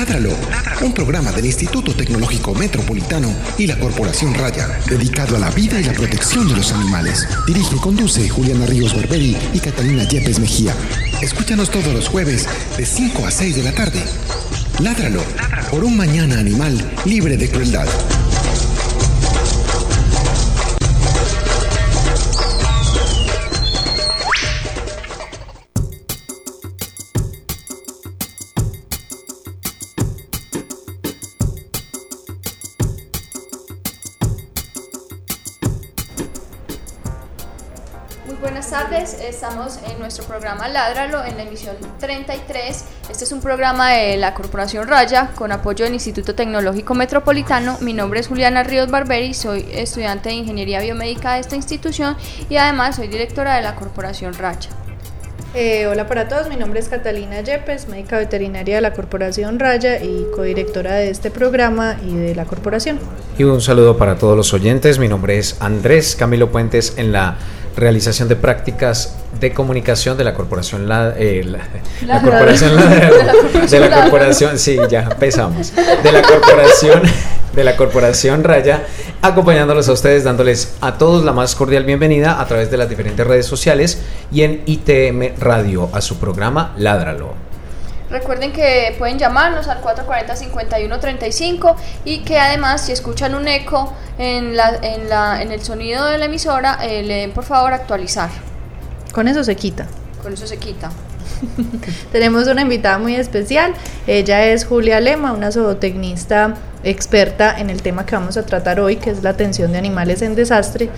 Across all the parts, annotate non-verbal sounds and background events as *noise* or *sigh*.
Ládralo, un programa del Instituto Tecnológico Metropolitano y la Corporación Raya, dedicado a la vida y la protección de los animales. Dirige y conduce Juliana Ríos Barberi y Catalina Yepes Mejía. Escúchanos todos los jueves de 5 a 6 de la tarde. Ládralo, por un mañana animal libre de crueldad. Estamos en nuestro programa Ládralo en la emisión 33. Este es un programa de la Corporación Raya con apoyo del Instituto Tecnológico Metropolitano. Mi nombre es Juliana Ríos Barberi, soy estudiante de Ingeniería Biomédica de esta institución y además soy directora de la Corporación Raya. Eh, hola para todos, mi nombre es Catalina Yepes, médica veterinaria de la Corporación Raya y codirectora de este programa y de la corporación. Y un saludo para todos los oyentes. Mi nombre es Andrés Camilo Puentes en la realización de prácticas de comunicación de la corporación la, eh, la, la La- corporación de *laughs* la- corporación sí ya empezamos. De la corporación de la corporación Raya acompañándolos a ustedes dándoles a todos la más cordial bienvenida a través de las diferentes redes sociales y en ITM Radio a su programa Ládralo Recuerden que pueden llamarnos al 440-5135 y que además si escuchan un eco en, la, en, la, en el sonido de la emisora, eh, le den por favor actualizar. Con eso se quita. Con eso se quita. *laughs* Tenemos una invitada muy especial, ella es Julia Lema, una zootecnista experta en el tema que vamos a tratar hoy, que es la atención de animales en desastre.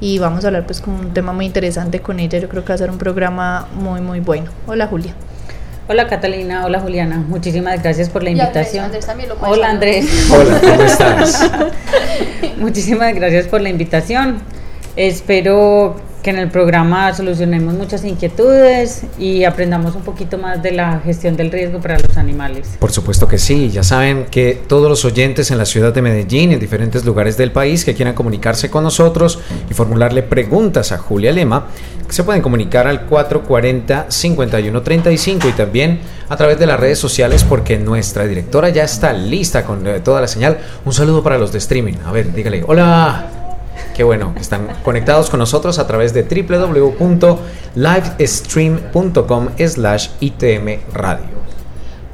Y vamos a hablar pues con un tema muy interesante con ella, yo creo que va a ser un programa muy muy bueno. Hola Julia. Hola Catalina, hola Juliana, muchísimas gracias por la Y Andrés, invitación. Andrés también lo hola. Andrés, hola cómo estás *laughs* muchísimas gracias por la invitación. Espero que en el programa solucionemos muchas inquietudes y aprendamos un poquito más de la gestión del riesgo para los animales. Por supuesto que sí, ya saben que todos los oyentes en la ciudad de Medellín en diferentes lugares del país que quieran comunicarse con nosotros y formularle preguntas a Julia Lema, se pueden comunicar al 440-5135 y también a través de las redes sociales porque nuestra directora ya está lista con eh, toda la señal. Un saludo para los de streaming. A ver, dígale, hola. Qué bueno, que están conectados con nosotros a través de www.livestream.com slash itm radio.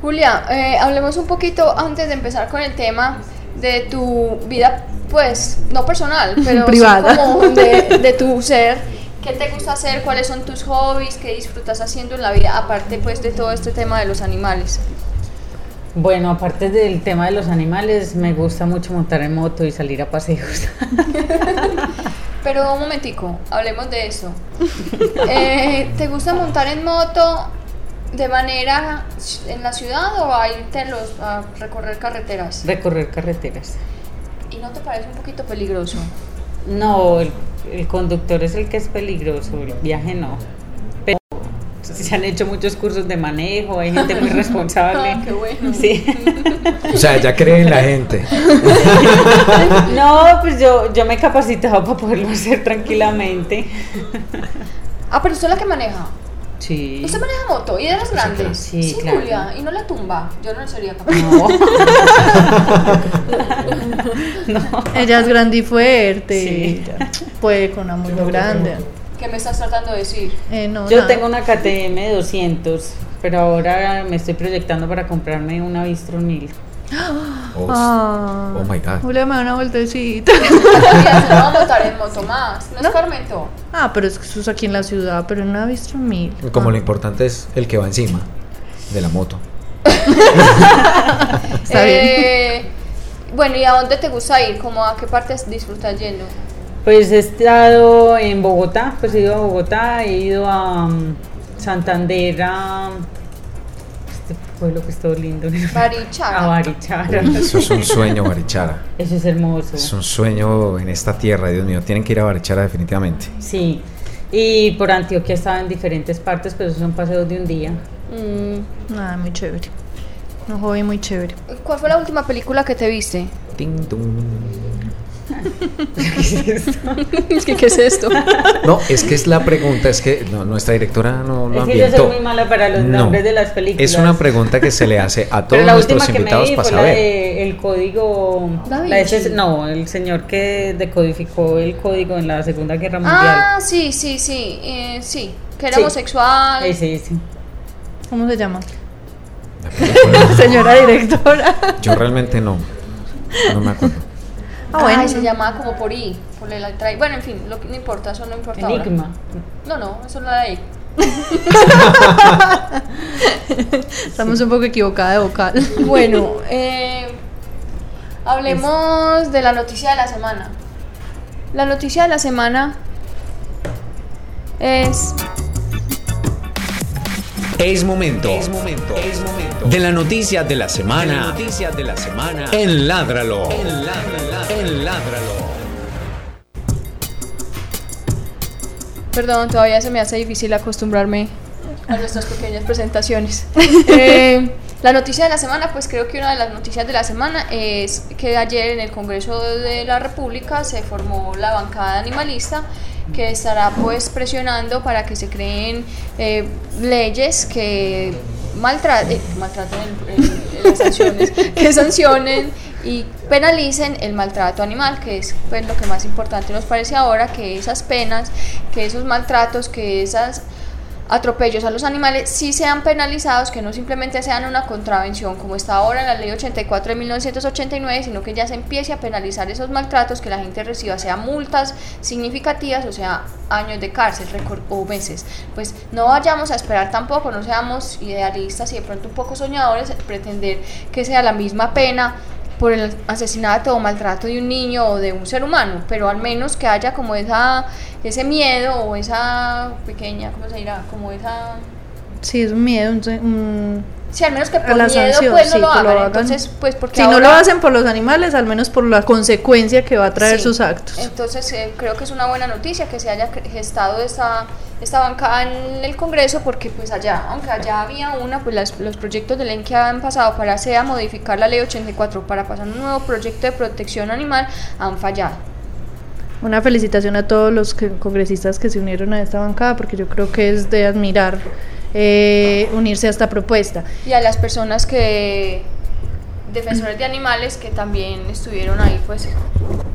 Julia, eh, hablemos un poquito antes de empezar con el tema de tu vida, pues no personal, *laughs* pero sí Privada. como de, de tu *laughs* ser. ¿Qué te gusta hacer? ¿Cuáles son tus hobbies? ¿Qué disfrutas haciendo en la vida? Aparte pues de todo este tema de los animales. Bueno, aparte del tema de los animales, me gusta mucho montar en moto y salir a paseos. *laughs* Pero un momentico, hablemos de eso. Eh, ¿Te gusta montar en moto de manera en la ciudad o a irte a, los, a recorrer carreteras? Recorrer carreteras. ¿Y no te parece un poquito peligroso? No, el, el conductor es el que es peligroso, el viaje no. Se han hecho muchos cursos de manejo, hay gente muy responsable. *laughs* Ah, qué bueno. Sí. O sea, ya cree en la gente. *laughs* No, pues yo, yo me he capacitado para poderlo hacer tranquilamente. Ah, pero usted es la que maneja. Sí. ¿Usted maneja moto y de las grandes? Sí, claro. Julia, y no la tumba. Yo no sería capaz. No. *laughs* Ella es grande y fuerte, Sí. puede con una muy grande. ¿Qué me estás tratando de decir? Eh, no, Yo nada. tengo una KTM de 200, pero ahora me estoy proyectando para comprarme una Bistron 1000. *gasps* Oh, Ah, oh my God. Julia me da una vueltecita. A *laughs* montar en moto más. ¿No, es Carmento? Ah, pero es que eso es aquí en la ciudad, pero en una visto mil. Como Ah, lo importante es el que va encima de la moto. *laughs* Está bien. Eh, Bueno, ¿y a dónde te gusta ir? ¿Cómo a qué partes disfrutas yendo? Pues he estado en Bogotá, pues he ido a Bogotá, he ido a um, Santander, a este pueblo que es todo lindo. *laughs* Barichara. A Barichara. Eso es un sueño, Barichara. *laughs* Eso es hermoso. Es un sueño en esta tierra, Dios mío. Tienen que ir a Barichara definitivamente. Sí. Y por Antioquia estaba en diferentes partes, pero son paseos de un día. Mm, Nada, muy chévere. Un hobby muy chévere. ¿Cuál fue la última película que te viste? Ting, tung. *laughs* es que, ¿qué es esto? No, es que es la pregunta, es que no, nuestra directora no lo Es que ambientó. yo soy muy mala para los No, nombres de las películas. Es una pregunta que se le hace a Pero todos la nuestros última que me invitados vi para fue la saber. de el código. La de ese- no, el señor que decodificó el código en la Segunda Guerra Mundial. Ah, sí, sí, sí, eh, sí, que era Sí. homosexual. Ese, ese. ¿Cómo se llama? *laughs* Señora directora. Yo realmente no, no me acuerdo. Ah, bueno. Ay, se llamaba como por I, por el altra I. Bueno, en fin, lo que no importa, eso no importa ahora. Enigma. No, no, eso no la de ahí. *laughs* Estamos un poco equivocada de vocal. *laughs* Bueno, eh, hablemos de la noticia de la semana. La noticia de la semana es Es momento. Es momento. Es momento. De la noticia de la semana. de la semana. En Ládralo. En Ládralo. En Ládralo. Perdón, todavía se me hace difícil acostumbrarme a nuestras pequeñas presentaciones. *laughs* Eh, la noticia de la semana, pues creo que una de las noticias de la semana es que ayer en el Congreso de la República se formó la bancada animalista que estará pues presionando para que se creen eh, leyes que maltra- eh, maltraten el- el- las sanciones, *laughs* que sancionen y penalicen el maltrato animal, que es pues, lo que más importante nos parece ahora, que esas penas, que esos maltratos, que esas atropellos a los animales sí sean penalizados, que no simplemente sean una contravención como está ahora en la ley 84 de 1989, sino que ya se empiece a penalizar esos maltratos, que la gente reciba sea multas significativas o sea años de cárcel o meses. Pues no vayamos a esperar tampoco, no seamos idealistas y de pronto un poco soñadores, pretender que sea la misma pena por el asesinato o maltrato de un niño o de un ser humano, pero al menos que haya como esa ese miedo o esa pequeña, ¿cómo se dirá? Como esa Sí, es un miedo. un- un- Sí, al menos que por la miedo sanción, pues no sí, lo hagan. lo hagan. Entonces, pues porque si no lo hacen por los animales, al menos por la consecuencia que va a traer Sí. sus actos. Entonces eh, creo que es una buena noticia que se haya gestado esta, esta bancada en el Congreso porque pues allá, aunque allá había una, pues las- los proyectos de ley que han pasado para sea modificar la ley 84 para pasar un nuevo proyecto de protección animal han fallado. Una felicitación a todos los que- congresistas que se unieron a esta bancada, porque yo creo que es de admirar eh, unirse a esta propuesta. Y a las personas que, defensores de animales que también estuvieron ahí pues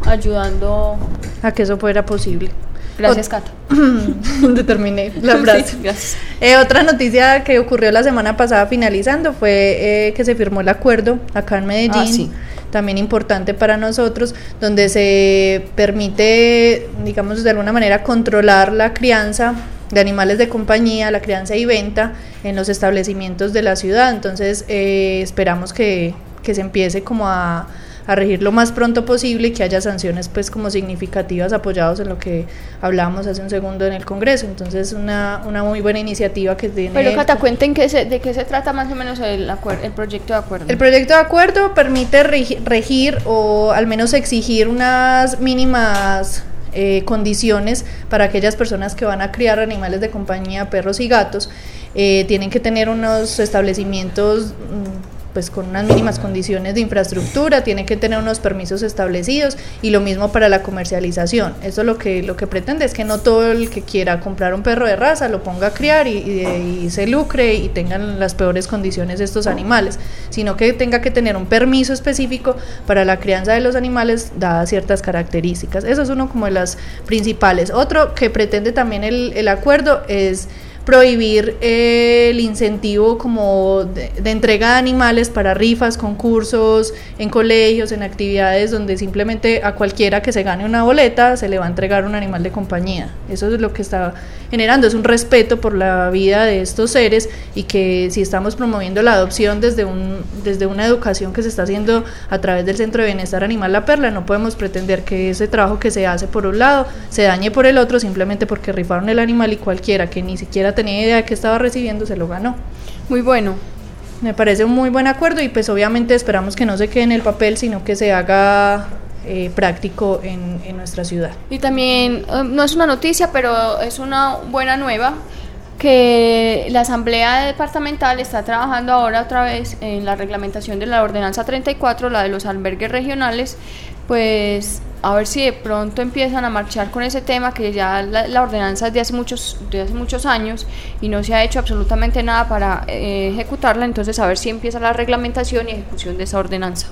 ayudando. a que eso fuera posible. Gracias, Cata. *laughs* Terminé *laughs* la frase. Sí, gracias. Eh, otra noticia que ocurrió la semana pasada finalizando fue eh, que se firmó el acuerdo acá en Medellín, Ah, sí. también importante para nosotros, donde se permite, digamos, de alguna manera controlar la crianza de animales de compañía, la crianza y venta en los establecimientos de la ciudad. Entonces eh, esperamos que, que se empiece como a a regir lo más pronto posible y que haya sanciones pues como significativas apoyados en lo que hablábamos hace un segundo en el Congreso. Entonces una, una muy buena iniciativa que tiene... Pero Cata, cuenten qué se- de qué se trata más o menos el, el proyecto de acuerdo. El proyecto de acuerdo permite regi- regir o al menos exigir unas mínimas eh, condiciones para aquellas personas que van a criar animales de compañía, perros y gatos. Eh, tienen que tener unos establecimientos mm, pues con unas mínimas condiciones de infraestructura, tienen que tener unos permisos establecidos y lo mismo para la comercialización. Eso lo que lo que pretende es que no todo el que quiera comprar un perro de raza lo ponga a criar y se lucre y tengan las peores condiciones estos animales, sino que tenga que tener un permiso específico para la crianza de los animales dadas ciertas características. Eso es uno como de las principales. Otro que pretende también el, el acuerdo es prohibir eh, el incentivo como de, de entrega de animales para rifas, concursos, en colegios, en actividades donde simplemente a cualquiera que se gane una boleta se le va a entregar un animal de compañía. Eso es lo que está generando, es un respeto por la vida de estos seres y que si estamos promoviendo la adopción desde, un, desde una educación que se está haciendo a través del Centro de Bienestar Animal La Perla, no podemos pretender que ese trabajo que se hace por un lado se dañe por el otro simplemente porque rifaron el animal y cualquiera que ni siquiera tenía idea de que estaba recibiendo se lo ganó. Muy bueno. Me parece un muy buen acuerdo y pues obviamente esperamos que no se quede en el papel, sino que se haga eh, práctico en, en nuestra ciudad. Y también, eh, no es una noticia, pero es una buena nueva, que la Asamblea Departamental está trabajando ahora otra vez en la reglamentación de la Ordenanza 34, la de los albergues regionales, pues a ver si de pronto empiezan a marchar con ese tema que ya la, ordenanza es de hace muchos de hace muchos años y no se ha hecho absolutamente nada para eh, ejecutarla entonces a ver si empieza la reglamentación y ejecución de esa ordenanza.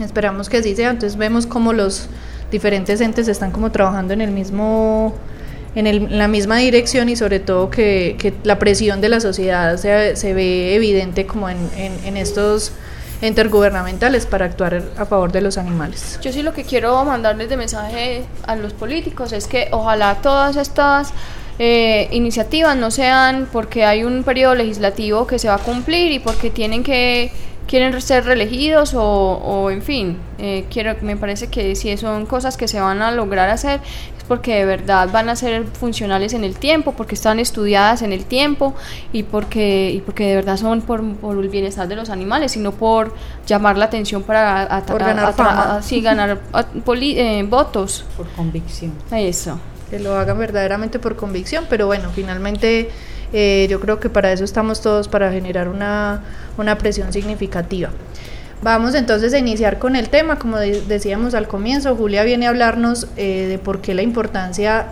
Esperamos que así sea entonces vemos como los diferentes entes están como trabajando en el mismo en, la misma dirección y sobre todo que, que la presión de la sociedad se, se ve evidente como en, en estos intergubernamentales para actuar a favor de los animales. Yo sí lo que quiero mandarles de mensaje a los políticos es que ojalá todas estas eh, iniciativas no sean porque hay un periodo legislativo que se va a cumplir y porque tienen que quieren ser reelegidos o, o en fin, eh, quiero, me parece que si son cosas que se van a lograr hacer porque de verdad van a ser funcionales en el tiempo, porque están estudiadas en el tiempo y porque, y porque de verdad son por, por el bienestar de los animales, sino por llamar la atención para ganar, ganar eh, votos. Por convicción. Eso. Que lo hagan verdaderamente por convicción, pero bueno, finalmente eh, yo creo que para eso estamos todos, para generar una, una presión significativa. Vamos entonces a iniciar con el tema, como decíamos al comienzo, Julia viene a hablarnos eh, de por qué la importancia,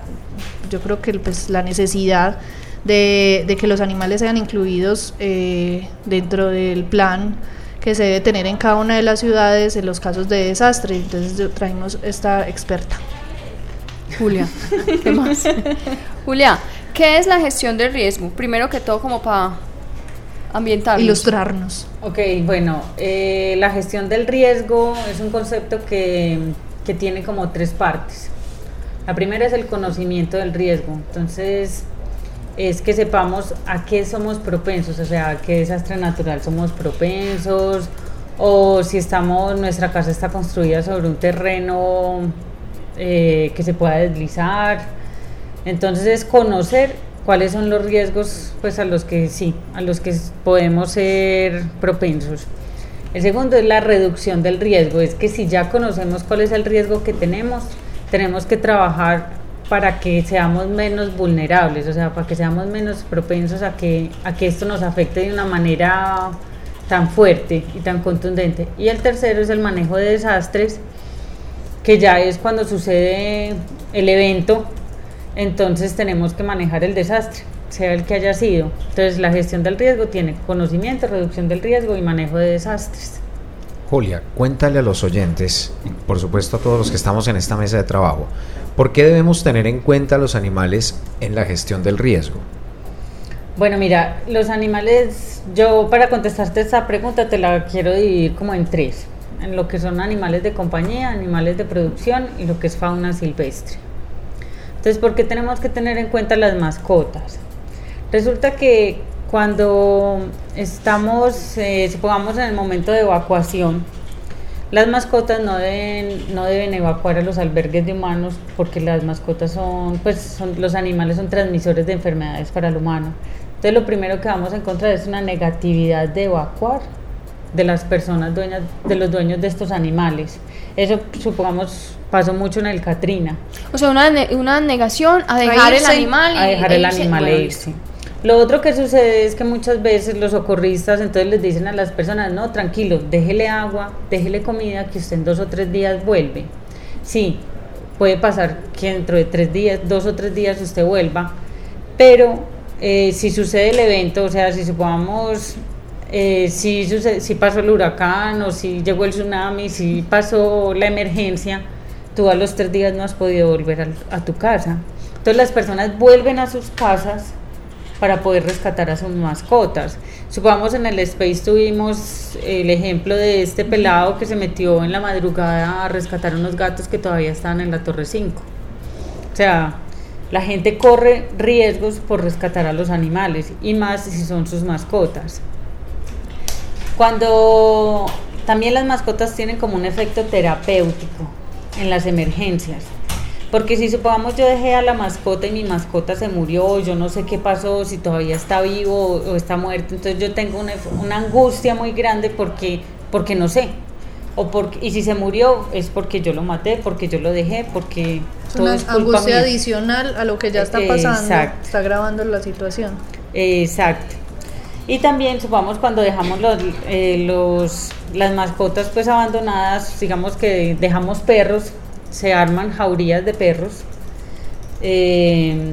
yo creo que pues, la necesidad de, que los animales sean incluidos eh, dentro del plan que se debe tener en cada una de las ciudades en los casos de desastre. Entonces traemos esta experta. Julia, ¿qué más? *laughs* Julia, ¿qué es la gestión del riesgo? Primero que todo como para ambiental. Ilustrarnos. Ok, bueno, eh, la gestión del riesgo es un concepto que, que tiene como tres partes. La primera es el conocimiento del riesgo. Entonces, es que sepamos a qué somos propensos, o sea, a qué desastre natural somos propensos, o si estamos, nuestra casa está construida sobre un terreno eh, que se pueda deslizar. Entonces es conocer cuáles son los riesgos pues a los que sí, a los que podemos ser propensos. El segundo es la reducción del riesgo, es que si ya conocemos cuál es el riesgo que tenemos, tenemos que trabajar para que seamos menos vulnerables, o sea, para que seamos menos propensos a que, a que esto nos afecte de una manera tan fuerte y tan contundente. Y el tercero es el manejo de desastres, que ya es cuando sucede el evento entonces tenemos que manejar el desastre, sea el que haya sido. Entonces la gestión del riesgo tiene conocimiento, reducción del riesgo y manejo de desastres. Julia, cuéntale a los oyentes, y por supuesto a todos los que estamos en esta mesa de trabajo, ¿por qué debemos tener en cuenta a los animales en la gestión del riesgo? Bueno, mira, los animales, yo para contestarte esta pregunta te la quiero dividir como en tres, en lo que son animales de compañía, animales de producción y lo que es fauna silvestre. Entonces, ¿por qué tenemos que tener en cuenta las mascotas? Resulta que cuando estamos, eh, supongamos en el momento de evacuación, las mascotas no deben, no deben evacuar a los albergues de humanos porque las mascotas son, pues son, los animales son transmisores de enfermedades para el humano. Entonces lo primero que vamos a encontrar es una negatividad de evacuar de las personas dueñas, de los dueños de estos animales. Eso supongamos pasó mucho en el Katrina. O sea, una, una negación a dejar el animal. A dejar el animal e irse. Lo otro que sucede es que muchas veces los socorristas entonces les dicen a las personas, no, tranquilo, déjele agua, déjele comida, que usted en dos o tres días vuelve. Sí, puede pasar que dentro de tres días, dos o tres días usted vuelva, pero eh, si sucede el evento, o sea, si supongamos eh, si, si pasó el huracán o si llegó el tsunami, si pasó la emergencia, tú a los tres días no has podido volver a, tu casa. Entonces las personas vuelven a sus casas para poder rescatar a sus mascotas. Supongamos en el Space tuvimos el ejemplo de este pelado que se metió en la madrugada a rescatar unos gatos que todavía estaban en la Torre 5. O sea, la gente corre riesgos por rescatar a los animales y más si son sus mascotas. Cuando también las mascotas tienen como un efecto terapéutico en las emergencias. Porque si supongamos yo dejé a la mascota y mi mascota se murió, yo no sé qué pasó, si todavía está vivo o está muerto, entonces yo tengo una, una angustia muy grande porque, porque no sé. O porque, y si se murió es porque yo lo maté, porque yo lo dejé, porque... Es una angustia adicional a lo que ya está pasando, está grabando la situación. Exacto. Y también, supongamos, cuando dejamos los, eh, los, las mascotas pues abandonadas, digamos que dejamos perros, se arman jaurías de perros. Eh,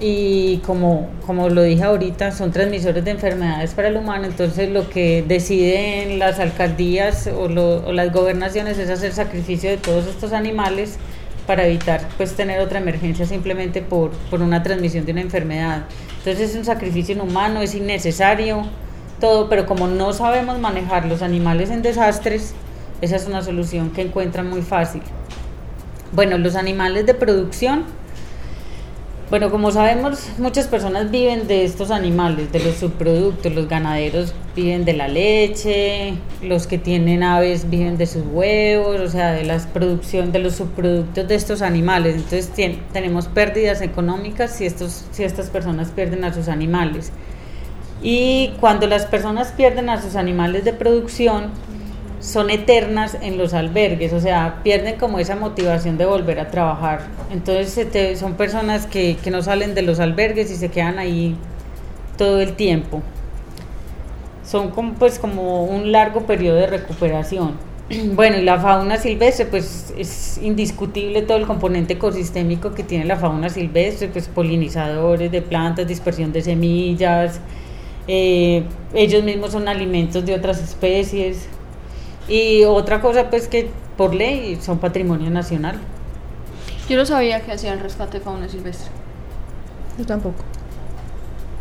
y como, como lo dije ahorita, son transmisores de enfermedades para el humano, entonces lo que deciden las alcaldías o, o las gobernaciones es hacer sacrificio de todos estos animales para evitar pues tener otra emergencia simplemente por, por una transmisión de una enfermedad. Entonces es un sacrificio inhumano, es innecesario, todo, pero como no sabemos manejar los animales en desastres, esa es una solución que encuentran muy fácil. Bueno, los animales de producción bueno, como sabemos, muchas personas viven de estos animales, de los subproductos. Los ganaderos viven de la leche, los que tienen aves viven de sus huevos, o sea, de la producción de los subproductos de estos animales. Entonces tenemos pérdidas económicas si, estas personas pierden a sus animales. Y cuando las personas pierden a sus animales de producción, son eternas en los albergues, o sea, pierden como esa motivación de volver a trabajar. Entonces son personas que, que no salen de los albergues y se quedan ahí todo el tiempo. Son como, pues como un largo periodo de recuperación. *clears throat* Bueno, y la fauna silvestre, pues es indiscutible todo el componente ecosistémico que tiene la fauna silvestre, pues polinizadores de plantas, dispersión de semillas, eh, ellos mismos son alimentos de otras especies, y otra cosa, pues que por ley son patrimonio nacional. Yo no sabía que hacían rescate de fauna silvestre. Yo tampoco.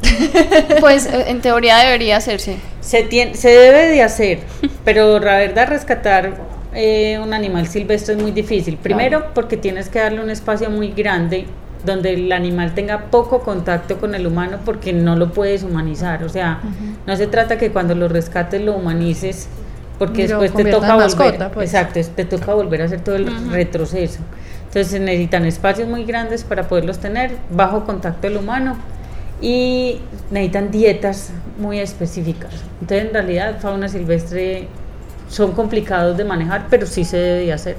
*laughs* pues en teoría debería hacerse. Se, tiene, se debe de hacer, pero la verdad rescatar eh, un animal silvestre es muy difícil. Primero porque tienes que darle un espacio muy grande donde el animal tenga poco contacto con el humano porque no lo puedes humanizar. O sea, no se trata que cuando lo rescates lo humanices porque después te toca volver, pues. exacto, te toca volver a hacer todo el retroceso. Entonces se necesitan espacios muy grandes para poderlos tener bajo contacto del humano y necesitan dietas muy específicas. Entonces en realidad fauna silvestre son complicados de manejar, pero sí se debe hacer.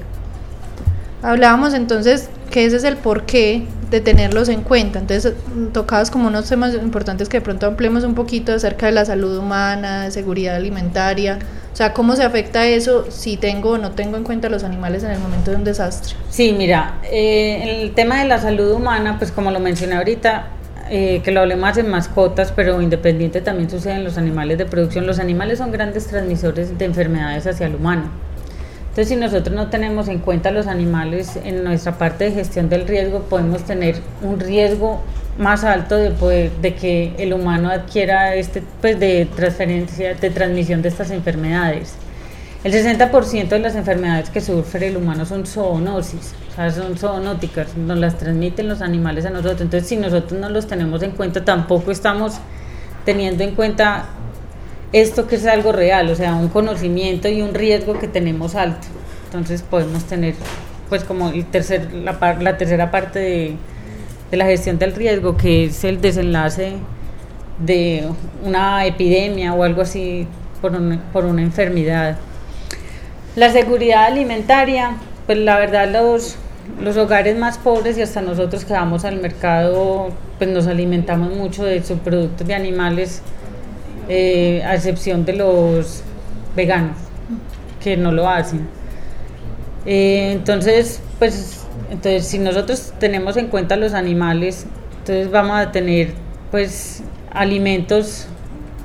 Hablábamos entonces que ese es el porqué de tenerlos en cuenta. Entonces, tocadas como unos temas importantes que de pronto ampliemos un poquito acerca de la salud humana, de seguridad alimentaria, o sea, ¿cómo se afecta eso si tengo o no tengo en cuenta los animales en el momento de un desastre? Sí, mira, eh, el tema de la salud humana, pues como lo mencioné ahorita, eh, que lo hablé más en mascotas, pero independiente también sucede en los animales de producción. Los animales son grandes transmisores de enfermedades hacia el humano. Entonces, si nosotros no tenemos en cuenta los animales en nuestra parte de gestión del riesgo, podemos tener un riesgo más alto de poder de que el humano adquiera este pues de transferencia de transmisión de estas enfermedades. El 60% de las enfermedades que sufre el humano son zoonosis, o sea, son zoonóticas, nos las transmiten los animales a nosotros. Entonces, si nosotros no los tenemos en cuenta, tampoco estamos teniendo en cuenta esto que es algo real, o sea, un conocimiento y un riesgo que tenemos alto. Entonces podemos tener, pues como el tercer, la, la tercera parte de, de la gestión del riesgo, que es el desenlace de una epidemia o algo así por, por una enfermedad. La seguridad alimentaria, pues la verdad los, los hogares más pobres y hasta nosotros que vamos al mercado, pues nos alimentamos mucho de subproductos de animales eh, a excepción de los veganos, que no lo hacen. Eh, entonces, pues, entonces, si nosotros tenemos en cuenta los animales, entonces vamos a tener, pues, alimentos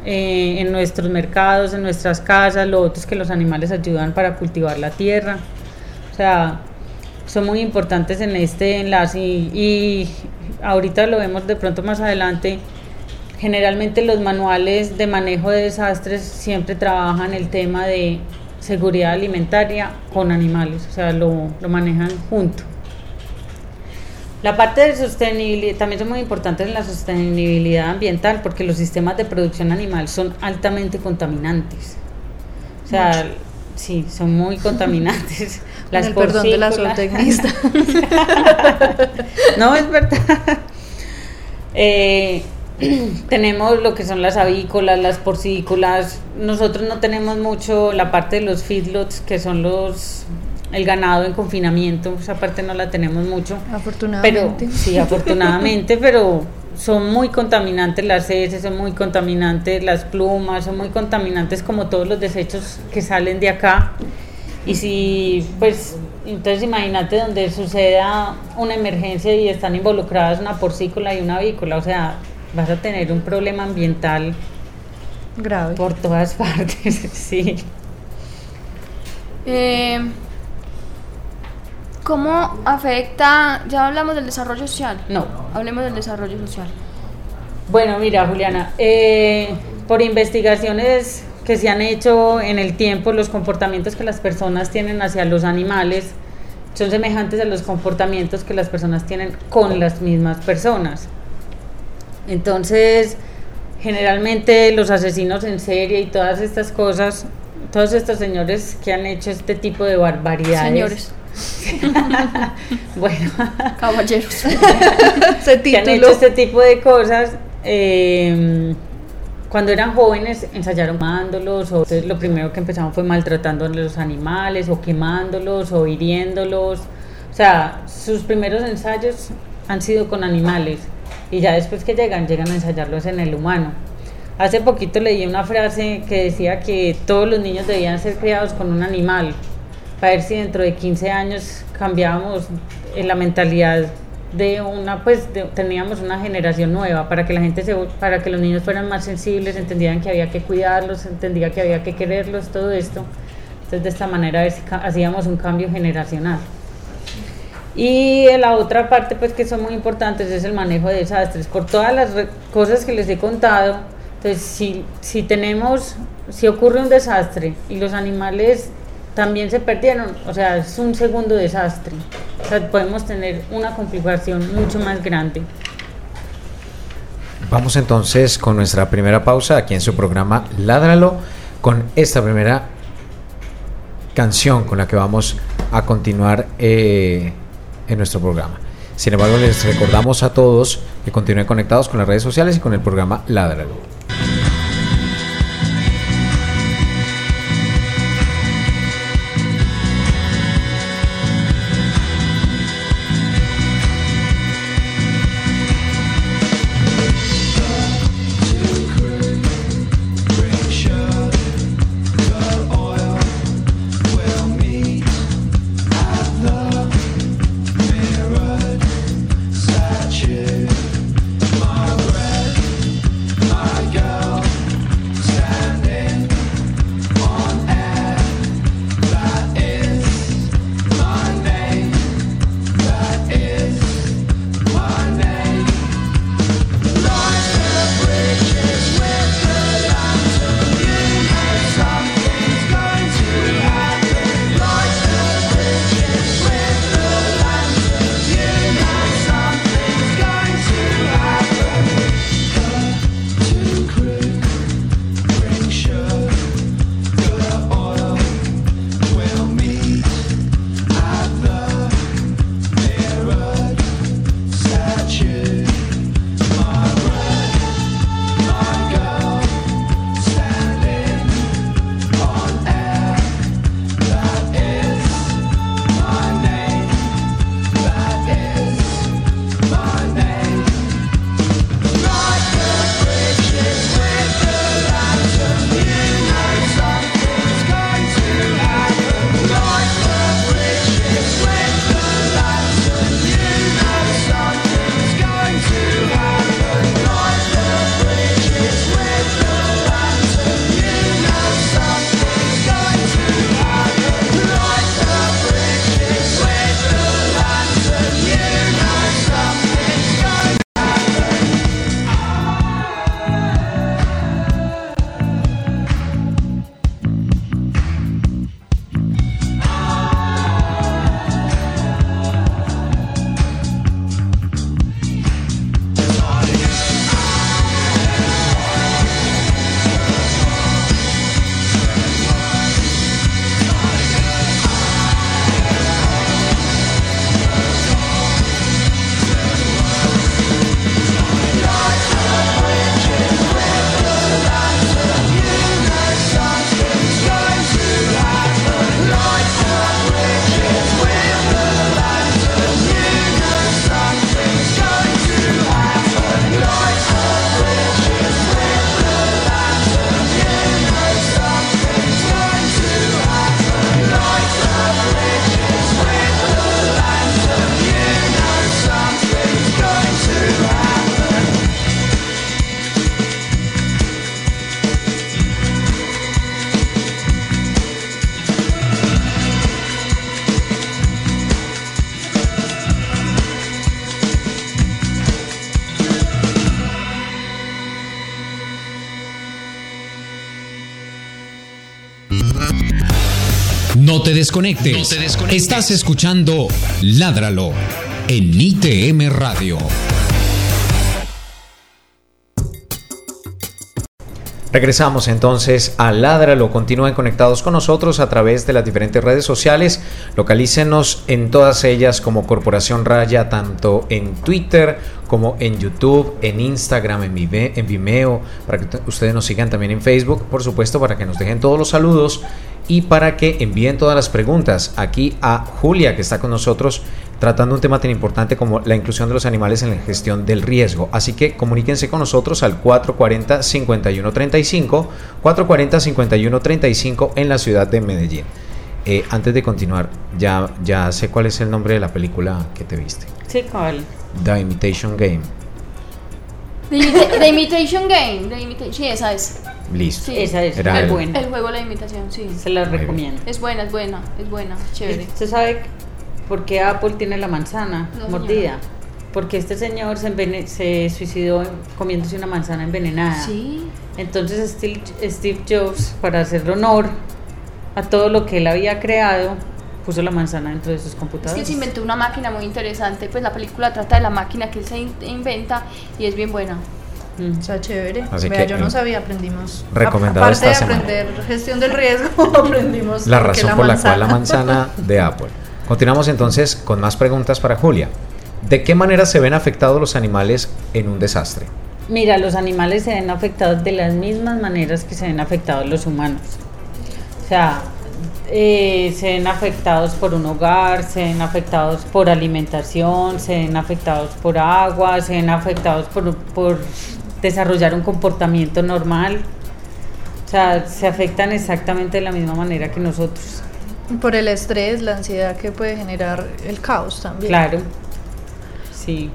eh, en nuestros mercados, en nuestras casas, lo otro es que los animales ayudan para cultivar la tierra. O sea, son muy importantes en este enlace y, y ahorita lo vemos de pronto más adelante Generalmente los manuales de manejo de desastres siempre trabajan el tema de seguridad alimentaria con animales, o sea, lo, manejan junto. La parte de sostenibilidad también es muy importante en la sostenibilidad ambiental porque los sistemas de producción animal son altamente contaminantes. O sea, sí, son muy contaminantes. *laughs* Las el perdón de la zootecnista. *laughs* no, es verdad. Eh, *clears throat* tenemos lo que son las avícolas, las porcícolas. Nosotros no tenemos mucho la parte de los feedlots, que son los el ganado en confinamiento. Esa parte no la tenemos mucho. Afortunadamente. Pero, sí, afortunadamente, *laughs* pero son muy contaminantes las heces, son muy contaminantes las plumas, son muy contaminantes como todos los desechos que salen de acá. Y si, pues, entonces imagínate donde suceda una emergencia y están involucradas una porcícola y una avícola, o sea, vas a tener un problema ambiental Grave. por todas *laughs* partes, sí. Eh, ¿Cómo afecta, ya hablamos del desarrollo social? No. Hablemos del desarrollo social. Bueno, mira, Juliana, eh, por investigaciones que se han hecho en el tiempo, los comportamientos que las personas tienen hacia los animales son semejantes a los comportamientos que las personas tienen con las mismas personas. Entonces, generalmente los asesinos en serie y todas estas cosas, todos estos señores que han hecho este tipo de barbaridades. Señores, *laughs* bueno, caballeros. *laughs* Que han hecho este tipo de cosas, eh, cuando eran jóvenes ensayaron quemándolos, o entonces lo primero que empezaron fue maltratando a los animales, o quemándolos, o hiriéndolos. O sea, sus primeros ensayos han sido con animales, y ya después que llegan, llegan a ensayarlos en el humano. Hace poquito leí una frase que decía que todos los niños debían ser criados con un animal, para ver si dentro de 15 años cambiábamos en la mentalidad de una pues de- teníamos una generación nueva para que la gente se para que los niños fueran más sensibles entendieran que había que cuidarlos entendía que había que quererlos todo esto. Entonces de esta manera a ver si hacíamos un cambio generacional. Y la otra parte pues que son muy importantes es el manejo de desastres. Por todas las cosas que les he contado entonces si si tenemos si ocurre un desastre y los animales también se perdieron, o sea, es un segundo desastre. O sea, podemos tener una complicación mucho más grande. Vamos entonces con nuestra primera pausa aquí en su programa Ládralo, con esta primera canción con la que vamos a continuar eh, en nuestro programa. Sin embargo, les recordamos a todos que continúen conectados con las redes sociales y con el programa Ládralo. Desconectes. No te desconectes. Estás escuchando Ládralo en ITM Radio. Regresamos entonces a Ládralo. Continúen conectados con nosotros a través de las diferentes redes sociales. Localícenos en todas ellas como Corporación Raya, tanto en Twitter como en YouTube, en Instagram, en, Vive- en Vimeo, para que ustedes nos sigan también en Facebook, por supuesto, para que nos dejen todos los saludos y para que envíen todas las preguntas aquí a Julia, que está con nosotros tratando un tema tan importante como la inclusión de los animales en la gestión del riesgo. Así que comuníquense con nosotros al 440-5135, 440-5135 en la ciudad de Medellín. Eh, antes de continuar, ya, ya sé cuál es el nombre de la película que te viste. Sí, cabal. The Imitation Game. The, Imita- The Imitation Game. The Imita- sí, esa es. Listo. Sí. Esa es Era el- buena. El juego de la imitación, sí. Se la recomiendo. Es buena, es buena, es buena, chévere. ¿Usted sabe por qué Apple tiene la manzana No, mordida? Porque este señor se, suicidó comiéndose una manzana envenenada. Sí. Entonces Steve, Steve Jobs, para hacerle honor a todo lo que él había creado, puso la manzana dentro de sus Es computadores. que se inventó una máquina muy interesante, pues la película trata de la máquina que él se in- inventa y es bien buena. Mm. O sea, chévere. Así Vea, que, yo no eh, sabía, aprendimos. recomendado Aparte de esta semana. aprender gestión del riesgo, *laughs* aprendimos La razón por la cual la manzana de Apple. *laughs* Continuamos entonces con más preguntas para Julia. ¿De qué manera se ven afectados los animales en un desastre? Mira, los animales se ven afectados de las mismas maneras que se ven afectados los humanos. O sea, eh, se ven afectados por un hogar, se ven afectados por alimentación, se ven afectados por agua, se ven afectados por, por desarrollar un comportamiento normal. O sea, se afectan exactamente de la misma manera que nosotros. Por el estrés, la ansiedad que puede generar el caos también. Claro. Sí.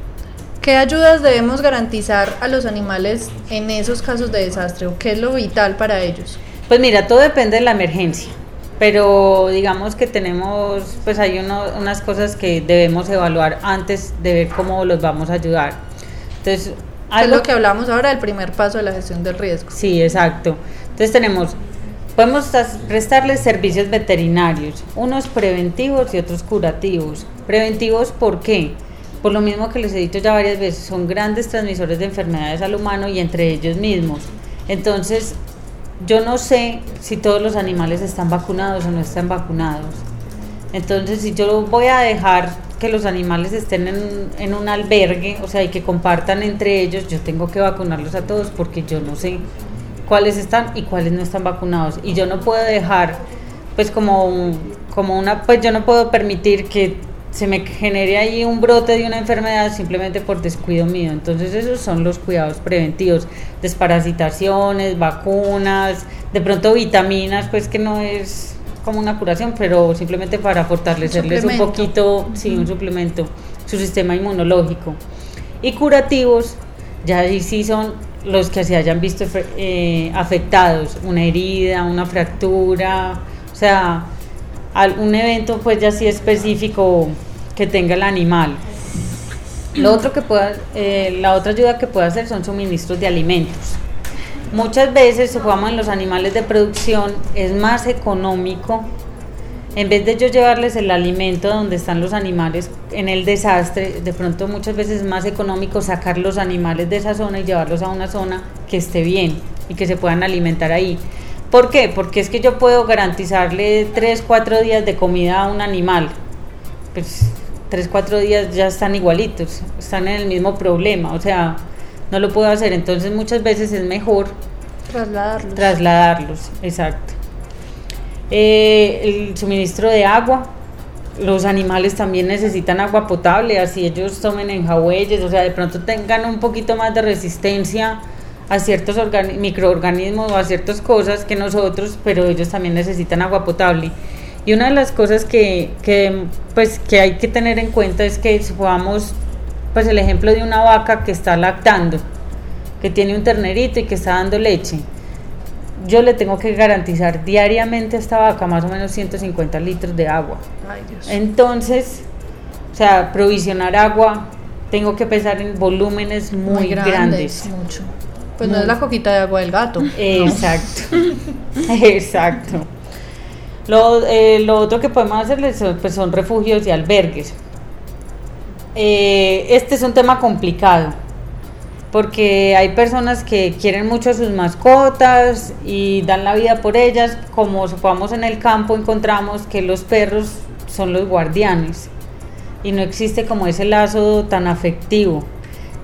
¿Qué ayudas debemos garantizar a los animales en esos casos de desastre o qué es lo vital para ellos? Pues mira, todo depende de la emergencia, pero digamos que tenemos, pues hay uno- unas cosas que debemos evaluar antes de ver cómo los vamos a ayudar. Entonces, ¿Qué es lo que hablamos ahora del primer paso de la gestión del riesgo? Sí, exacto. Entonces tenemos, podemos prestarles servicios veterinarios, unos preventivos y otros curativos. Preventivos, ¿por qué? Por lo mismo que les he dicho ya varias veces, son grandes transmisores de enfermedades al humano y entre ellos mismos. Entonces, yo no sé si todos los animales están vacunados o no están vacunados. Entonces, si yo voy a dejar que los animales estén en, en un albergue, o sea, y que compartan entre ellos, yo tengo que vacunarlos a todos porque yo no sé cuáles están y cuáles no están vacunados. Y yo no puedo dejar, pues como, un- como una, pues yo no puedo permitir que se me genere ahí un brote de una enfermedad simplemente por descuido mío. Entonces esos son los cuidados preventivos, desparasitaciones, vacunas, de pronto vitaminas, pues que no es como una curación, pero simplemente para fortalecerles un poquito, sí, un suplemento, su sistema inmunológico. Y curativos, ya ahí sí son los que se hayan visto eh, afectados, una herida, una fractura, o sea, algún evento pues ya sí específico que tenga el animal. Lo otro que pueda, eh, la otra ayuda que puede hacer son suministros de alimentos. Muchas veces, jugamos en los animales de producción, es más económico, en vez de yo llevarles el alimento donde están los animales en el desastre, de pronto muchas veces es más económico sacar los animales de esa zona y llevarlos a una zona que esté bien y que se puedan alimentar ahí. ¿Por qué? Porque es que yo puedo garantizarle 3, 4 días de comida a un animal. Pues 3, 4 días ya están igualitos, están en el mismo problema, o sea, no lo puedo hacer. Entonces muchas veces es mejor Trasladarlos. trasladarlos, exacto. Eh, el suministro de agua, los animales también necesitan agua potable, así ellos tomen enjagüeyes, o sea, de pronto tengan un poquito más de resistencia a ciertos organi- microorganismos o a ciertas cosas que nosotros, pero ellos también necesitan agua potable. Y una de las cosas que, que, pues, que hay que tener en cuenta es que si podamos, pues el ejemplo de una vaca que está lactando, que tiene un ternerito y que está dando leche, yo le tengo que garantizar diariamente a esta vaca más o menos 150 litros de agua. Ay, Dios. Entonces, o sea, provisionar agua, tengo que pensar en volúmenes muy, grandes. Mucho. Pues no es la coquita de agua del gato. Exacto, *laughs* *laughs* exacto. Lo, eh, lo otro que podemos hacerles son, pues, son refugios y albergues. Eh, este es un tema complicado porque hay personas que quieren mucho a sus mascotas y dan la vida por ellas, como supongamos en el campo encontramos que los perros son los guardianes y no existe como ese lazo tan afectivo.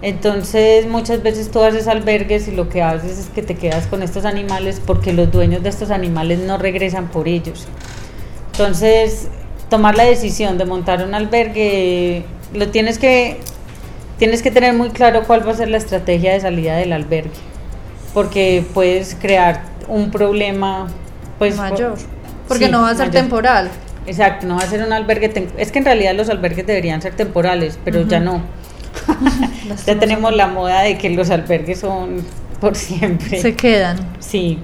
Entonces muchas veces tú haces albergues y lo que haces es que te quedas con estos animales porque los dueños de estos animales no regresan por ellos. Entonces tomar la decisión de montar un albergue lo tienes que tienes que tener muy claro cuál va a ser la estrategia de salida del albergue, porque puedes crear un problema pues mayor, porque sí, no va a ser mayor. temporal. Exacto, no va a ser un albergue. Es que en realidad los albergues deberían ser temporales, pero ya no. *laughs* ya tenemos la moda de que los albergues son por siempre. Se quedan. Sí.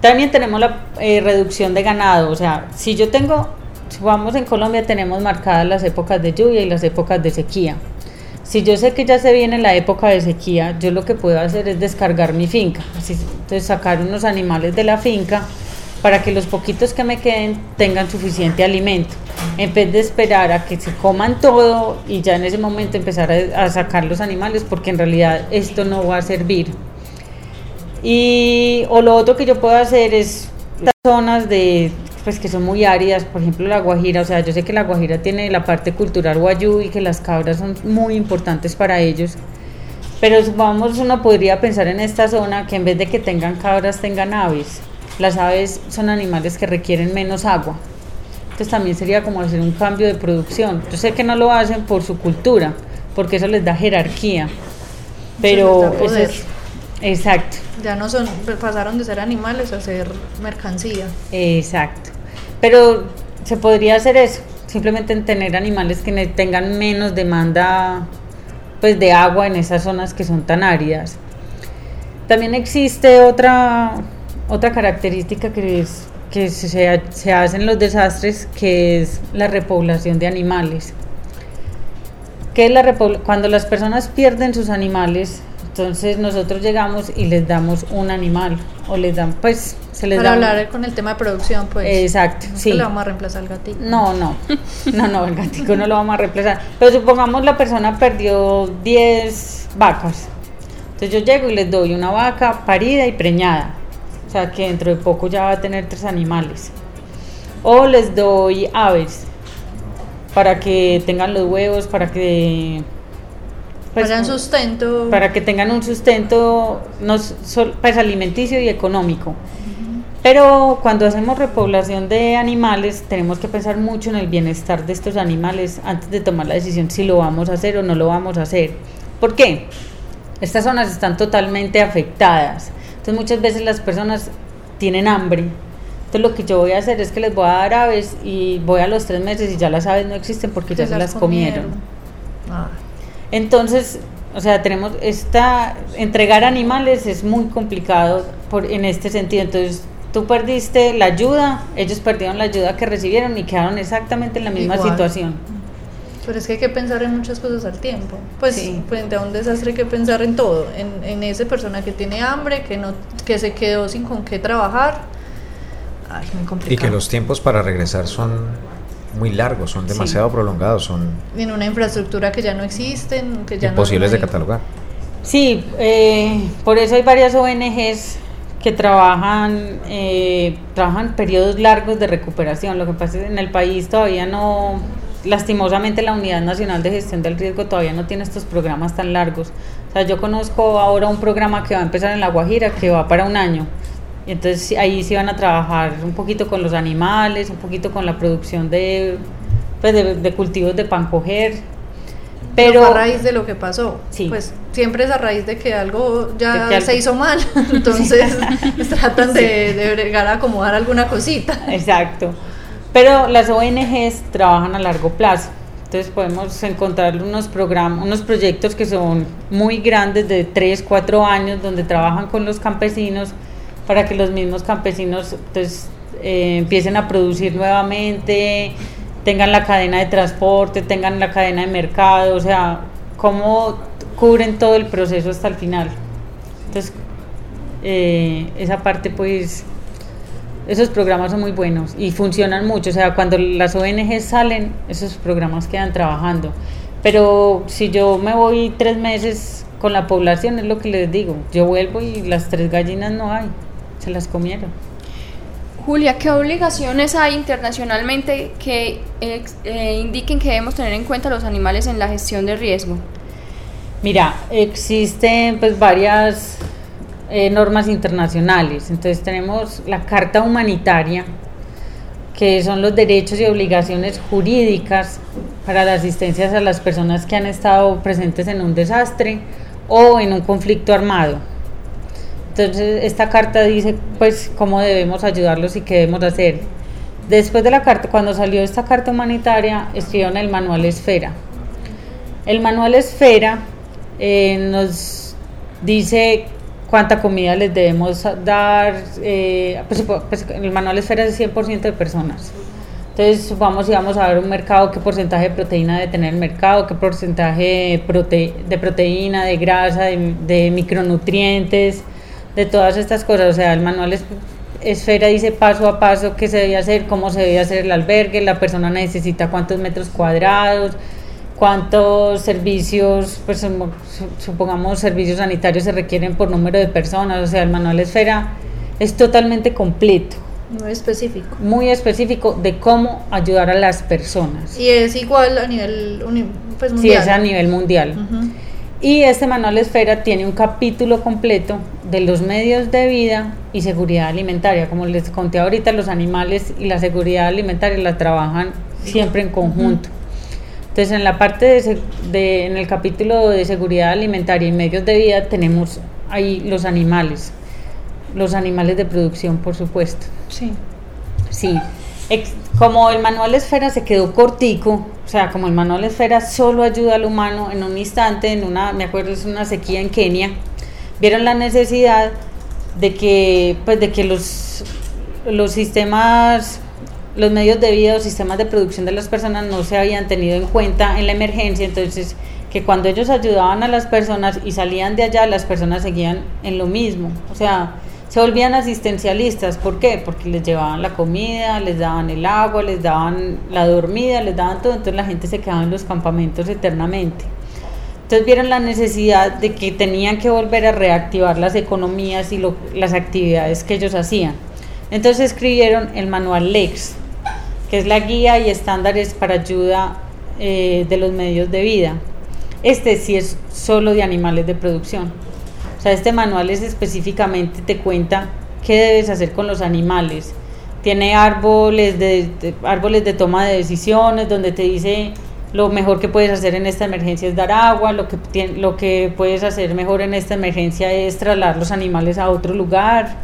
También tenemos la eh, reducción de ganado. O sea, si yo tengo, si vamos en Colombia, tenemos marcadas las épocas de lluvia y las épocas de sequía. Si yo sé que ya se viene la época de sequía, yo lo que puedo hacer es descargar mi finca. Así, entonces, sacar unos animales de la finca para que los poquitos que me queden tengan suficiente alimento. En vez de esperar a que se coman todo y ya en ese momento empezar a, a sacar los animales, porque en realidad esto no va a servir. Y, o lo otro que yo puedo hacer es zonas de pues que son muy áridas, por ejemplo la Guajira, o sea, yo sé que la Guajira tiene la parte cultural guayú y que las cabras son muy importantes para ellos. Pero supongamos uno podría pensar en esta zona que en vez de que tengan cabras tengan aves. Las aves son animales que requieren menos agua. Entonces también sería como hacer un cambio de producción. Yo sé que no lo hacen por su cultura, porque eso les da jerarquía. Pero eso es- exacto. Ya no son, pasaron de ser animales a ser mercancía. Exacto. Pero se podría hacer eso, simplemente en tener animales que tengan menos demanda pues de agua en esas zonas que son tan áridas. También existe otra otra característica que es que se, se hace en los desastres que es la repoblación de animales. ¿Qué es la cuando las personas pierden sus animales, entonces nosotros llegamos y les damos un animal o les dan pues se les Para da un- hablar con el tema de producción, pues. Exacto, no sí. que le vamos a reemplazar al gatito. No, no, *laughs* no, no, el gatico no lo vamos a reemplazar. Pero supongamos la persona perdió 10 vacas. Entonces yo llego y les doy una vaca parida y preñada. O sea que dentro de poco ya va a tener tres animales. O les doy aves para que tengan los huevos, para que... pues, Para un sustento. para que tengan un sustento no sol- pues, alimenticio y económico. Pero cuando hacemos repoblación de animales, tenemos que pensar mucho en el bienestar de estos animales antes de tomar la decisión si lo vamos a hacer o no lo vamos a hacer. ¿Por qué? Estas zonas están totalmente afectadas. Entonces muchas veces las personas tienen hambre. Entonces lo que yo voy a hacer es que les voy a dar aves y voy a los tres meses y ya las aves no existen porque ya se las comieron. Ah, Entonces, o sea, tenemos esta entregar animales es muy complicado por en este sentido. Entonces, tú perdiste la ayuda, ellos perdieron la ayuda que recibieron y quedaron exactamente en la misma Igual. situación. Pero es que hay que pensar en muchas cosas al tiempo. Pues Sí. frente a un desastre hay que pensar en todo. En, en esa persona que tiene hambre, que no que se quedó sin con qué trabajar. Ay, muy complicado. Y que los tiempos para regresar son muy largos, son demasiado prolongados, son En una infraestructura que ya no existen, que ya no- imposibles de no hay- catalogar. Sí, eh, por eso hay varias ONGs que trabajan, eh, trabajan periodos largos de recuperación. Lo que pasa es que en el país todavía no, lastimosamente la Unidad Nacional de Gestión del Riesgo todavía no tiene estos programas tan largos. O sea, yo conozco ahora un programa que va a empezar en La Guajira que va para un año. Y entonces sí, ahí sí van a trabajar un poquito con los animales, un poquito con la producción de, pues, de, de cultivos de pan coger. Pero Pero a raíz de lo que pasó. Sí. Pues siempre es a raíz de que algo ya que algo- se hizo mal. *laughs* *laughs* Entonces *laughs* tratan de, de bregar a acomodar alguna cosita. Exacto. Pero las ONGs trabajan a largo plazo. Entonces podemos encontrar unos programas, unos proyectos que son muy grandes de 3, 4 años donde trabajan con los campesinos para que los mismos campesinos pues, eh, empiecen a producir nuevamente, tengan la cadena de transporte, tengan la cadena de mercado, o sea, cómo cubren todo el proceso hasta el final. Entonces, eh, esa parte pues esos programas son muy buenos y funcionan mucho. O sea, cuando las ONG salen, esos programas quedan trabajando. Pero si yo me voy tres meses con la población, es lo que les digo. Yo vuelvo y las tres gallinas no hay, se las comieron. Julia, ¿qué obligaciones hay internacionalmente que eh, indiquen que debemos tener en cuenta los animales en la gestión de riesgo? Mira, existen pues varias eh, normas internacionales. Entonces tenemos la Carta Humanitaria, que son los derechos y obligaciones jurídicas para la asistencia a las personas que han estado presentes en un desastre o en un conflicto armado. Entonces esta carta dice pues cómo debemos ayudarlos y qué debemos hacer. Después de la carta, cuando salió esta carta humanitaria, escribieron el manual Esfera. El manual Esfera eh, nos dice cuánta comida les debemos dar. Eh, pues, pues, el manual esfera es 100% de personas. Entonces, vamos y vamos a ver un mercado, qué porcentaje de proteína debe tener el mercado, qué porcentaje de, proteína, de grasa, de, micronutrientes, de todas estas cosas. O sea, el manual esfera dice paso a paso qué se debe hacer, cómo se debe hacer el albergue, la persona necesita cuántos metros cuadrados, cuántos servicios, pues supongamos servicios sanitarios se requieren por número de personas, o sea, el manual esfera es totalmente completo. Muy específico. Muy específico de cómo ayudar a las personas. Y es igual a nivel pues, mundial. Sí, es a nivel mundial. Y este manual esfera tiene un capítulo completo de los medios de vida y seguridad alimentaria. Como les conté ahorita, los animales y la seguridad alimentaria la trabajan siempre en conjunto. Entonces, en la parte de, en el capítulo de seguridad alimentaria y medios de vida tenemos ahí los animales, los animales de producción, por supuesto. Sí. Sí. como el manual esfera se quedó cortico, o sea, como el manual esfera solo ayuda al humano en un instante, en una, me acuerdo es una sequía en Kenia, vieron la necesidad de que, pues, de que los, los sistemas los medios de vida o sistemas de producción de las personas no se habían tenido en cuenta en la emergencia, entonces que cuando ellos ayudaban a las personas y salían de allá, las personas seguían en lo mismo, o sea, se volvían asistencialistas, ¿por qué? Porque les llevaban la comida, les daban el agua, les daban la dormida, les daban todo, entonces la gente se quedaba en los campamentos eternamente. Entonces vieron la necesidad de que tenían que volver a reactivar las economías y las actividades que ellos hacían. Entonces escribieron el manual Lex, que es la guía y estándares para ayuda eh, de los medios de vida. Este sí es solo de animales de producción. Sea, este manual es específicamente, te cuenta qué debes hacer con los animales. Tiene árboles de, árboles de toma de decisiones donde te dice lo mejor que puedes hacer en esta emergencia es dar agua, lo que, lo que puedes hacer mejor en esta emergencia es trasladar los animales a otro lugar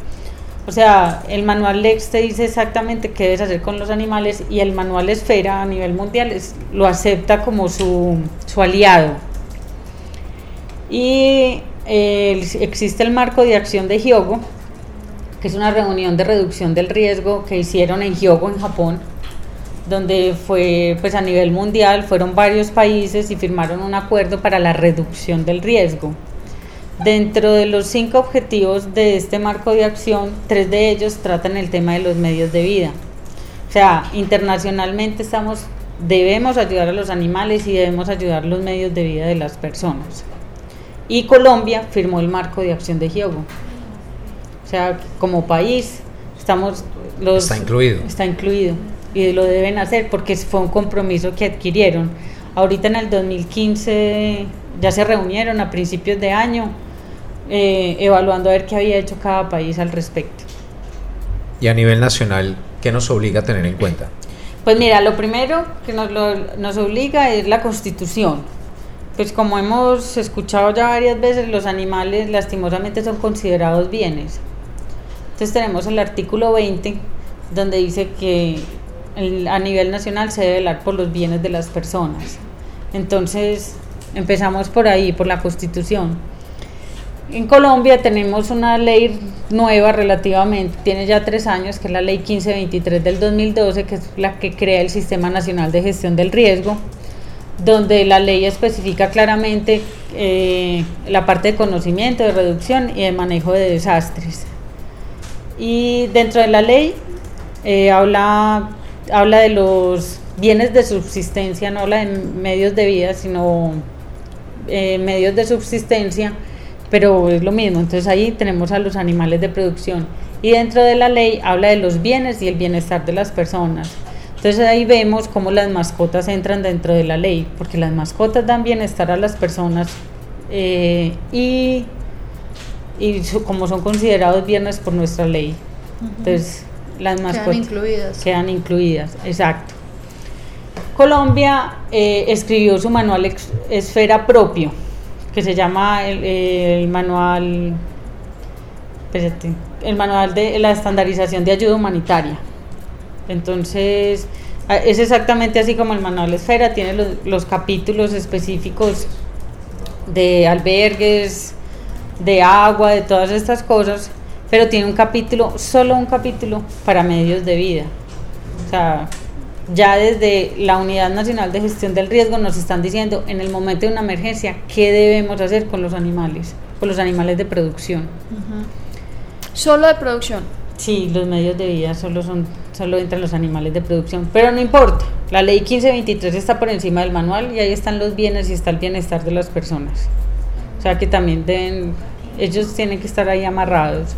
o sea, el manual Lex te dice exactamente qué debes hacer con los animales y el manual Esfera a nivel mundial lo acepta como su, aliado. Y existe el marco de acción de Hyogo, que es una reunión de reducción del riesgo que hicieron en Hyogo, en Japón, donde fue pues a nivel mundial, fueron varios países y firmaron un acuerdo para la reducción del riesgo. Dentro de los cinco objetivos de este marco de acción, tres de ellos tratan el tema de los medios de vida. O sea, internacionalmente estamos, debemos ayudar a los animales y debemos ayudar los medios de vida de las personas. Y Colombia firmó el marco de acción de Hyogo. O sea, como país estamos los está incluido. Está incluido y lo deben hacer porque fue un compromiso que adquirieron. Ahorita en el 2015 ya se reunieron a principios de año eh, evaluando a ver qué había hecho cada país al respecto. Y a nivel nacional, ¿qué nos obliga a tener en cuenta? Pues mira, lo primero que nos, nos obliga es la constitución. Pues como hemos escuchado ya varias veces, los animales lastimosamente son considerados bienes. Entonces tenemos el artículo 20, donde dice que a nivel nacional se debe velar por los bienes de las personas. Entonces empezamos por ahí, por la constitución. En Colombia tenemos una ley nueva relativamente, tiene ya tres años, que es la ley 1523 del 2012, que es la que crea el Sistema Nacional de Gestión del Riesgo, donde la ley especifica claramente eh, la parte de conocimiento, de reducción y de manejo de desastres. Y dentro de la ley eh, habla, habla de los bienes de subsistencia, no habla de medios de vida, sino eh, medios de subsistencia, pero es lo mismo. Entonces ahí tenemos a los animales de producción. Y dentro de la ley habla de los bienes y el bienestar de las personas. Entonces ahí vemos cómo las mascotas entran dentro de la ley, porque las mascotas dan bienestar a las personas eh, y, y como son considerados bienes por nuestra ley. Entonces las mascotas Quedan incluidas. quedan incluidas, exacto. Colombia eh, escribió su manual ex- esfera propio, que se llama el, el manual, espérate, el manual de la estandarización de ayuda humanitaria. Entonces, es exactamente así como el manual esfera, tiene los, los capítulos específicos de albergues, de agua, de todas estas cosas, pero tiene un capítulo, solo un capítulo para medios de vida. O sea, ya desde la Unidad Nacional de Gestión del Riesgo nos están diciendo en el momento de una emergencia qué debemos hacer con los animales, con los animales de producción. Solo de producción. Sí, los medios de vida solo son solo entran los animales de producción, pero no importa. La ley 1523 está por encima del manual y ahí están los bienes y está el bienestar de las personas. O sea que también deben ellos tienen que estar ahí amarrados.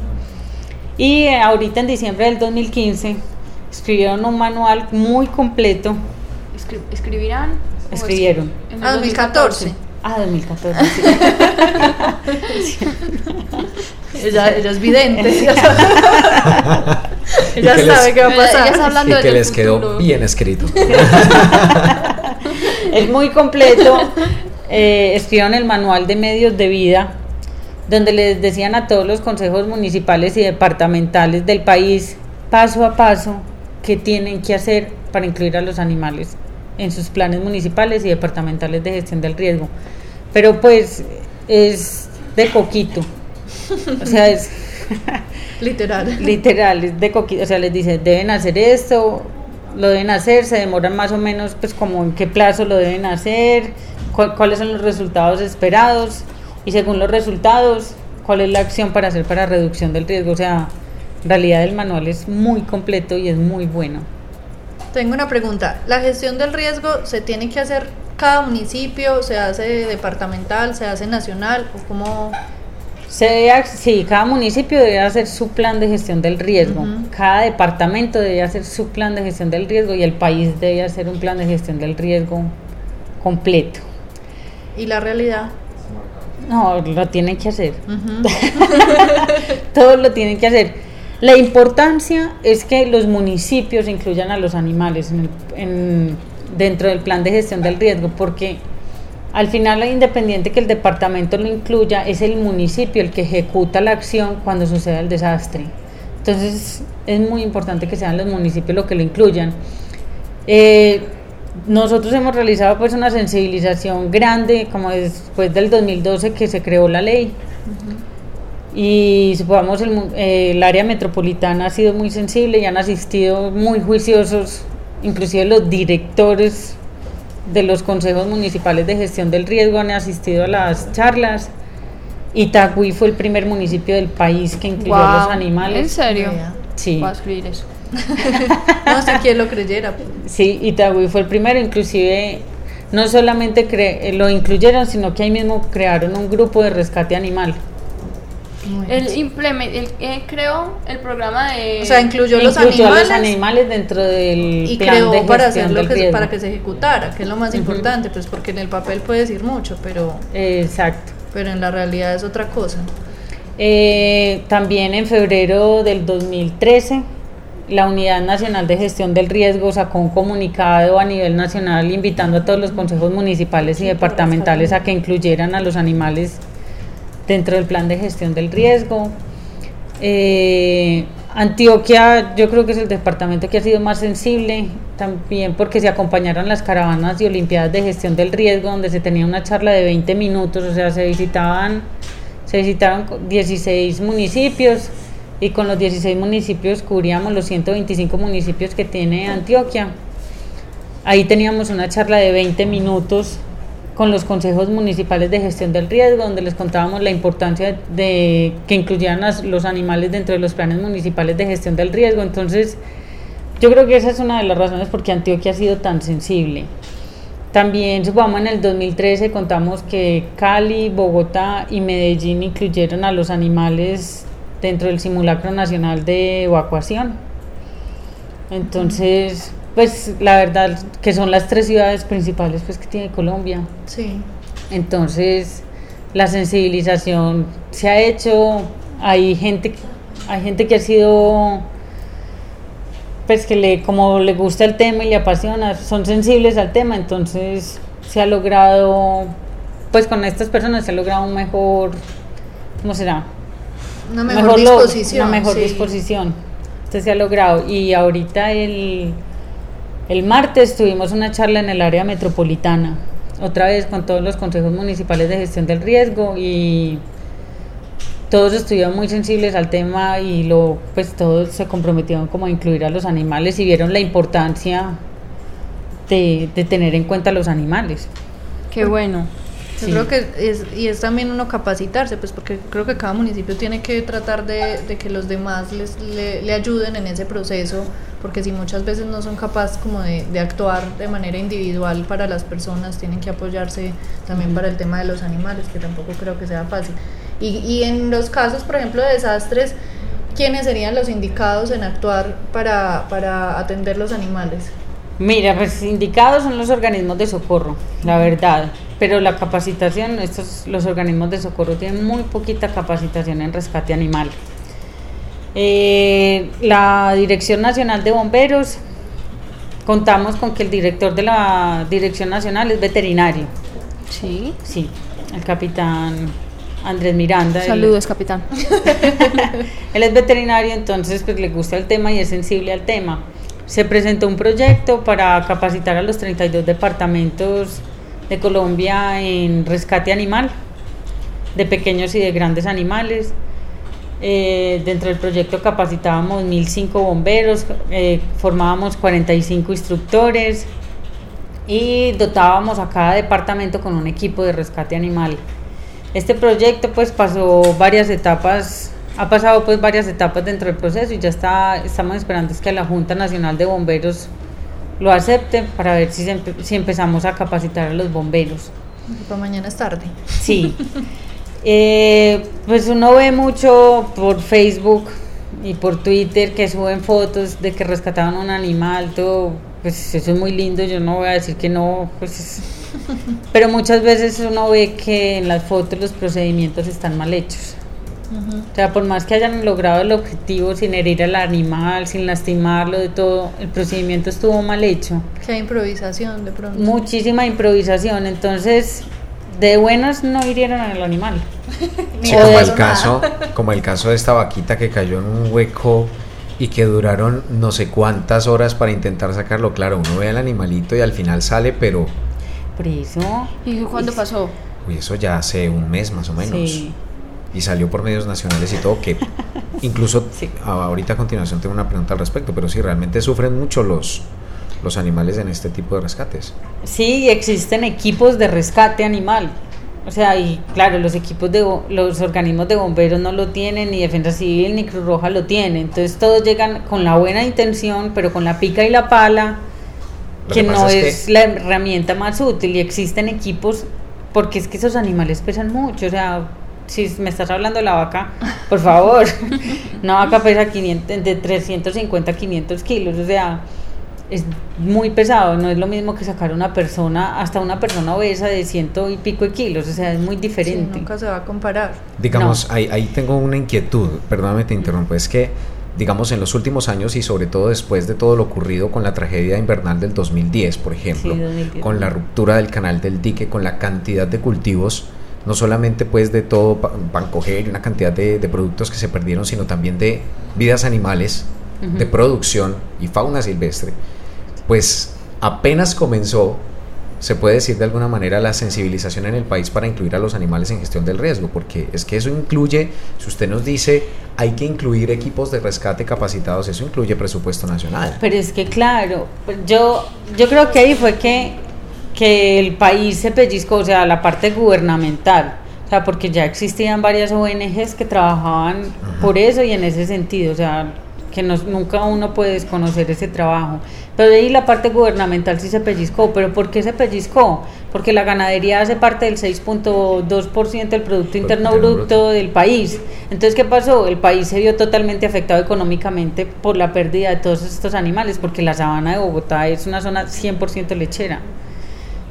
Y eh, ahorita en diciembre del 2015 escribieron un manual muy completo. Escri- ¿Escribirán? Escribieron. es- en el Ah, 2014. Ah, 2014. sí. *laughs* Ella, ella es vidente. *laughs* *laughs* ella Y que les- sabe qué va a Ella- ella pasar. está hablando y que les quedó bien escrito. *laughs* es muy completo. Eh, escribieron el manual de medios de vida, donde les decían a todos los consejos municipales y departamentales del país, paso a paso, qué tienen que hacer para incluir a los animales en sus planes municipales y departamentales de gestión del riesgo. Pero pues es de coquito. O sea, es Literal. literal, es de coquito. O sea, les dice, deben hacer esto, lo deben hacer, se demoran más o menos, pues como en qué plazo lo deben hacer, cu- cuáles son los resultados esperados y según los resultados, cuál es la acción para hacer para reducción del riesgo. O sea, en realidad el manual es muy completo y es muy bueno. Tengo una pregunta. ¿La gestión del riesgo se tiene que hacer cada municipio? ¿Se hace departamental? ¿Se hace nacional? ¿O cómo? Se sí, cada municipio debe hacer su plan de gestión del riesgo, cada departamento debe hacer su plan de gestión del riesgo y el país debe hacer un plan de gestión del riesgo completo. ¿Y la realidad? No, lo tienen que hacer. *laughs* Todos lo tienen que hacer. La importancia es que los municipios incluyan a los animales en el- en- dentro del plan de gestión del riesgo, porque al final, independiente que el departamento lo incluya, es el municipio el que ejecuta la acción cuando suceda el desastre. Entonces, es muy importante que sean los municipios los que lo incluyan. Eh, nosotros hemos realizado pues una sensibilización grande, como después del 2012 que se creó la ley. Y supongamos el, eh, el área metropolitana ha sido muy sensible y han asistido muy juiciosos, inclusive los directores de los consejos municipales de gestión del riesgo han asistido a las charlas. Itagüí fue el primer municipio del país que incluyó a los animales. ¿En serio? Sí. Voy a escribir eso. *laughs* No sé quién lo creyera. Sí, Itagüí fue el primero, inclusive no solamente cre- lo incluyeron, sino que ahí mismo crearon un grupo de rescate animal. Él, bien. implemen- él, eh, creó el programa de... O sea, incluyó los Incluyó animales los animales dentro del y plan creó de que, para que se ejecutara, que es lo más importante, pues porque en el papel puede decir mucho, pero, Exacto. pero en la realidad es otra cosa. Eh, también en febrero del 2013, la Unidad Nacional de Gestión del Riesgo sacó un comunicado a nivel nacional invitando a todos los consejos municipales y departamentales a que incluyeran a los animales dentro del plan de gestión del riesgo. Eh, Antioquia, yo creo que es el departamento que ha sido más sensible, también porque se acompañaron las caravanas y olimpiadas de gestión del riesgo, donde se tenía una charla de 20 minutos, o sea, se visitaban, se visitaron co- 16 municipios y con los 16 municipios cubríamos los 125 municipios que tiene Antioquia. Ahí teníamos una charla de 20 minutos con los consejos municipales de gestión del riesgo, donde les contábamos la importancia de que incluyeran los animales dentro de los planes municipales de gestión del riesgo. Entonces, yo creo que esa es una de las razones por qué Antioquia ha sido tan sensible. También, supongamos, en el 2013 contamos que Cali, Bogotá y Medellín incluyeron a los animales dentro del simulacro nacional de evacuación. Entonces, pues la verdad que son las tres ciudades principales pues que tiene Colombia. Sí. Entonces, la sensibilización se ha hecho, hay gente hay gente que ha sido pues que le como le gusta el tema y le apasiona, son sensibles al tema, entonces se ha logrado pues con estas personas se ha logrado un mejor ¿cómo será? Una mejor, disposición. una mejor disposición. Entonces se ha logrado y ahorita el el martes tuvimos una charla en el área metropolitana, otra vez con todos los consejos municipales de gestión del riesgo y todos estuvieron muy sensibles al tema y lo pues todos se comprometieron como a incluir a los animales y vieron la importancia de, de tener en cuenta los animales. Qué bueno. Yo creo que es, y es también uno capacitarse, pues porque creo que cada municipio tiene que tratar de, de que los demás les, le, ayuden en ese proceso, porque si muchas veces no son capaces como de, de, actuar de manera individual para las personas, tienen que apoyarse también para el tema de los animales, que tampoco creo que sea fácil. Y, y en los casos, por ejemplo, de desastres, ¿quiénes serían los indicados en actuar para, para atender los animales? Mira, pues indicados son los organismos de socorro, la verdad pero la capacitación, estos, los organismos de socorro tienen muy poquita capacitación en rescate animal. Eh, la Dirección Nacional de Bomberos, contamos con que el director de la Dirección Nacional es veterinario. Sí. Sí, el capitán Andrés Miranda. Saludos, capitán. *laughs* él es veterinario, entonces pues le gusta el tema y es sensible al tema. Se presentó un proyecto para capacitar a los 32 departamentos de Colombia en rescate animal, de pequeños y de grandes animales. Eh, dentro del proyecto capacitábamos 1.005 bomberos, eh, formábamos 45 instructores y dotábamos a cada departamento con un equipo de rescate animal. Este proyecto pues pasó varias etapas, ha pasado pues varias etapas dentro del proceso y ya está, estamos esperando es que la Junta Nacional de Bomberos lo acepten para ver si, si empezamos a capacitar a los bomberos. Para mañana es tarde. Sí. *laughs* Eh, pues uno ve mucho por Facebook y por Twitter que suben fotos de que rescataban un animal, todo, pues eso es muy lindo, yo no voy a decir que no, pues *laughs* pero muchas veces uno ve que en las fotos los procedimientos están mal hechos. O sea, por más que hayan logrado el objetivo sin herir al animal, sin lastimarlo, de todo, el procedimiento estuvo mal hecho. Que hay improvisación de pronto. Muchísima improvisación. Entonces, de buenas no hirieron al animal. *laughs* como, el caso, como el caso de esta vaquita que cayó en un hueco y que duraron no sé cuántas horas para intentar sacarlo. Claro, uno ve al animalito y al final sale, pero... Por eso... ¿Y cuándo pasó? Uy, eso ya hace un mes más o menos. Sí y salió por medios nacionales y todo, que *laughs* incluso ahorita a continuación tengo una pregunta al respecto, pero sí, realmente sufren mucho los, los animales en este tipo de rescates. Sí, existen equipos de rescate animal. O sea, y claro, los equipos de los organismos de bomberos no lo tienen, ni Defensa Civil ni Cruz Roja lo tienen. Entonces todos llegan con la buena intención, pero con la pica y la pala, que, no es, la herramienta más útil. Y existen equipos, porque es que esos animales pesan mucho. O sea, si me estás hablando de la vaca, por favor, *laughs* una vaca pesa 500, de 350 a 500 kilos, o sea, es muy pesado, no es lo mismo que sacar una persona, hasta una persona obesa de ciento y pico de kilos, o sea, es muy diferente. nunca se va a comparar. Digamos, ahí, ahí tengo una inquietud, perdóname te interrumpo, es que digamos, en los últimos años y sobre todo después de todo lo ocurrido con la tragedia invernal del 2010, por ejemplo, con la ruptura del canal del dique, con la cantidad de cultivos no solamente pues de todo Pancoger y una cantidad de, productos que se perdieron, sino también de vidas animales, de producción y fauna silvestre, pues apenas comenzó, se puede decir de alguna manera, la sensibilización en el país para incluir a los animales en gestión del riesgo, porque es que eso incluye, si usted nos dice, hay que incluir equipos de rescate capacitados, eso incluye presupuesto nacional. Pero es que claro, yo, yo creo que ahí fue que que el país se pellizcó, o sea, la parte gubernamental, o sea, porque ya existían varias ONGs que trabajaban por eso y en ese sentido, o sea, que no, nunca uno puede desconocer ese trabajo. Pero de ahí la parte gubernamental sí se pellizcó. ¿Pero por qué se pellizcó? Porque la ganadería hace parte del 6.2% del Producto Interno Bruto del país. Entonces, ¿qué pasó? El país se vio totalmente afectado económicamente por la pérdida de todos estos animales, porque la sabana de Bogotá es una zona 100% lechera.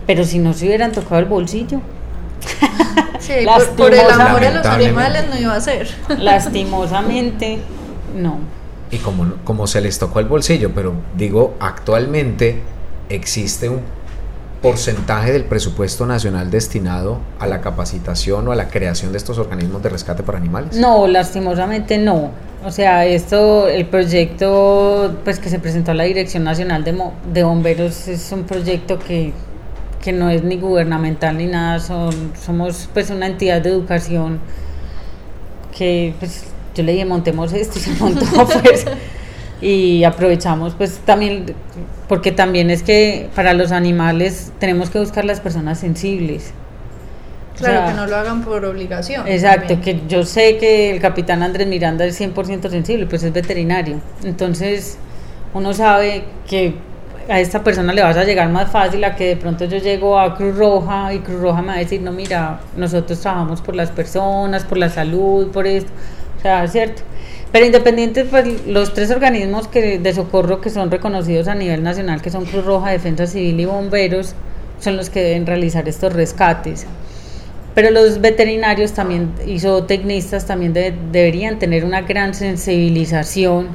Pero si no se hubieran tocado el bolsillo. *laughs* Sí, por, por el amor a los animales no iba a ser. Lastimosamente, no y como, como se les tocó el bolsillo, pero digo, actualmente existe un porcentaje del presupuesto nacional destinado a la capacitación o a la creación de estos organismos de rescate para animales? No, lastimosamente no. O sea, esto, el proyecto pues que se presentó a la Dirección Nacional de, de Bomberos es un proyecto que, que, no es ni gubernamental ni nada, son, somos pues una entidad de educación que pues yo le dije, montemos esto *laughs* y se montó, pues. y aprovechamos, pues también, porque también es que para los animales tenemos que buscar las personas sensibles. Claro, que no lo hagan por obligación. Exacto, que yo sé que el capitán Andrés Miranda es 100% sensible, pues es veterinario. Entonces, uno sabe que a esta persona le vas a llegar más fácil a que de pronto yo llego a Cruz Roja y Cruz Roja me va a decir, no, mira, nosotros trabajamos por las personas, por la salud, por esto. O sea, ¿cierto? Pero independientes, pues los tres organismos que, de socorro que son reconocidos a nivel nacional, que son Cruz Roja, Defensa Civil y Bomberos, son los que deben realizar estos rescates. Pero los veterinarios también y zootecnistas también deberían tener una gran sensibilización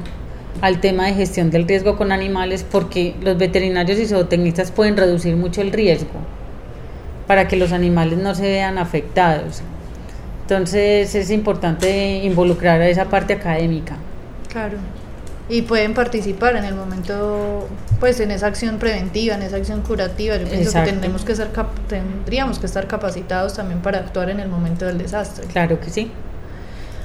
al tema de gestión del riesgo con animales porque los veterinarios y zootecnistas pueden reducir mucho el riesgo para que los animales no se vean afectados. Entonces es importante involucrar a esa parte académica. Claro. Y pueden participar en el momento, pues en esa acción preventiva, en esa acción curativa. Yo pienso que, tendremos que ser tendríamos que estar capacitados también para actuar en el momento del desastre. Claro que sí.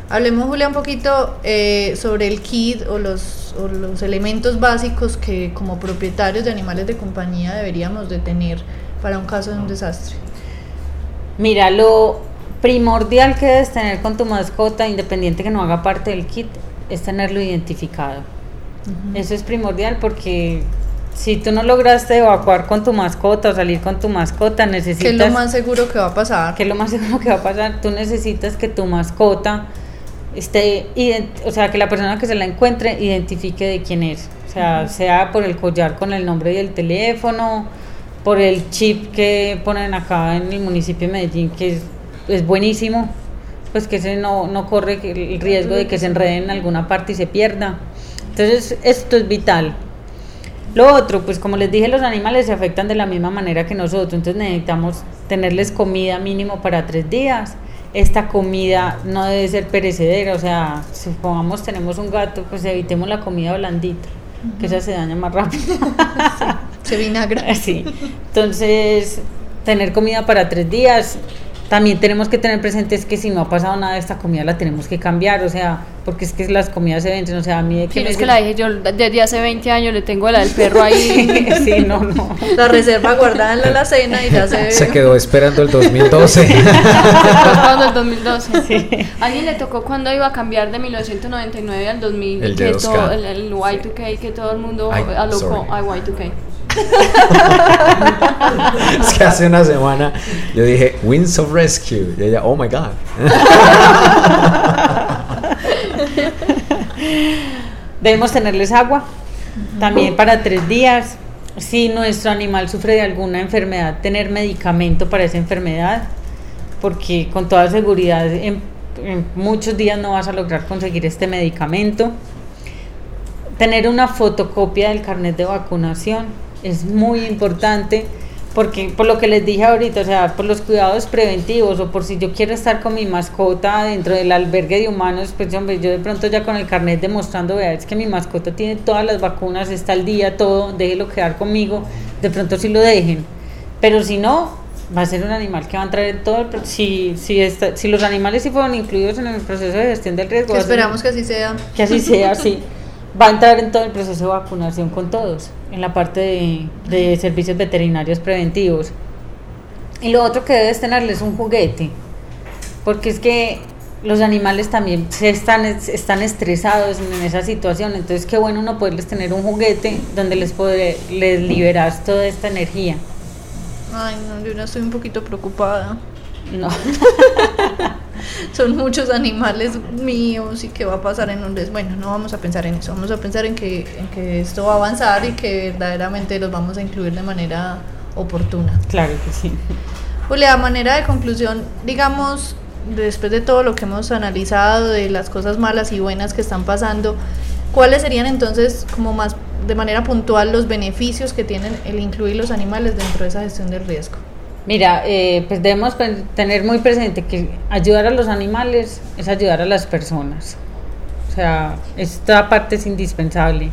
Hablemos, Julia, un poquito eh, sobre el kit o los, o los elementos básicos que como propietarios de animales de compañía deberíamos de tener para un caso de un desastre. Mira, lo, primordial que debes tener con tu mascota, independiente que no haga parte del kit, es tenerlo identificado. Eso es primordial porque si tú no lograste evacuar con tu mascota o salir con tu mascota, necesitas... ¿Qué es lo más seguro que va a pasar? ¿Qué es lo más seguro que va a pasar? Tú necesitas que tu mascota esté... O sea, que la persona que se la encuentre identifique de quién es. O sea, sea por el collar con el nombre y el teléfono, por el chip que ponen acá en el municipio de Medellín, que es es buenísimo, pues que se no, no corre el riesgo de que se enrede en alguna parte y se pierda. Entonces, esto es vital. Lo otro, pues como les dije, los animales se afectan de la misma manera que nosotros, entonces necesitamos tenerles comida mínimo para tres días. Esta comida no debe ser perecedera, o sea, si pongamos tenemos un gato, pues evitemos la comida blandita, que esa se daña más rápido. se *laughs* vinagra. Sí, entonces tener comida para tres días, también tenemos que tener presentes que si no ha pasado nada de esta comida la tenemos que cambiar, o sea, porque es que las comidas se vencen, o sea, a mí de que... es que la dije yo desde hace 20 años, le tengo la del perro ahí. *laughs* sí, no, no. La reserva guardada en la alacena y ya se... *laughs* Se quedó esperando el 2012. *laughs* esperando el 2012. Sí. ¿A alguien le tocó cuando iba a cambiar de 1999 al 2000? El, que todo, el, el, Y2K, que todo el mundo alocó, Ay, Y2K. *laughs* es que hace una semana yo dije Winds of Rescue y ella, oh my god. *laughs* Debemos tenerles agua también para tres días. Si nuestro animal sufre de alguna enfermedad, tener medicamento para esa enfermedad, porque con toda seguridad en muchos días no vas a lograr conseguir este medicamento. Tener una fotocopia del carnet de vacunación es muy importante porque por lo que les dije ahorita, o sea, por los cuidados preventivos o por si yo quiero estar con mi mascota dentro del albergue de humanos, pues hombre, yo de pronto ya con el carnet demostrando, vea, es que mi mascota tiene todas las vacunas, está al día, todo, déjelo quedar conmigo, de pronto sí lo dejen, pero si no, va a ser un animal que va a entrar en todo el si si si los animales sí fueron incluidos en el proceso de gestión del riesgo esperamos que así sea. que así sea sí. *laughs* Va a entrar en todo el proceso de vacunación con todos, en la parte de, de servicios veterinarios preventivos. Y lo otro que debes tenerles es un juguete, porque es que los animales también se están, están estresados en esa situación, entonces qué bueno no poderles tener un juguete donde les, puede, les liberas toda esta energía. Ay, no, yo ya estoy un poquito preocupada. No. *laughs* *laughs* Son muchos animales míos y qué va a pasar en un des... Bueno, no vamos a pensar en eso, vamos a pensar en que, en que esto va a avanzar y que verdaderamente los vamos a incluir de manera oportuna. Claro que sí. Julia, a manera de conclusión, digamos, después de todo lo que hemos analizado, de las cosas malas y buenas que están pasando, ¿cuáles serían entonces como más de manera puntual los beneficios que tienen el incluir los animales dentro de esa gestión del riesgo? Mira, eh, pues debemos tener muy presente que ayudar a los animales es ayudar a las personas. O sea, esta parte es indispensable.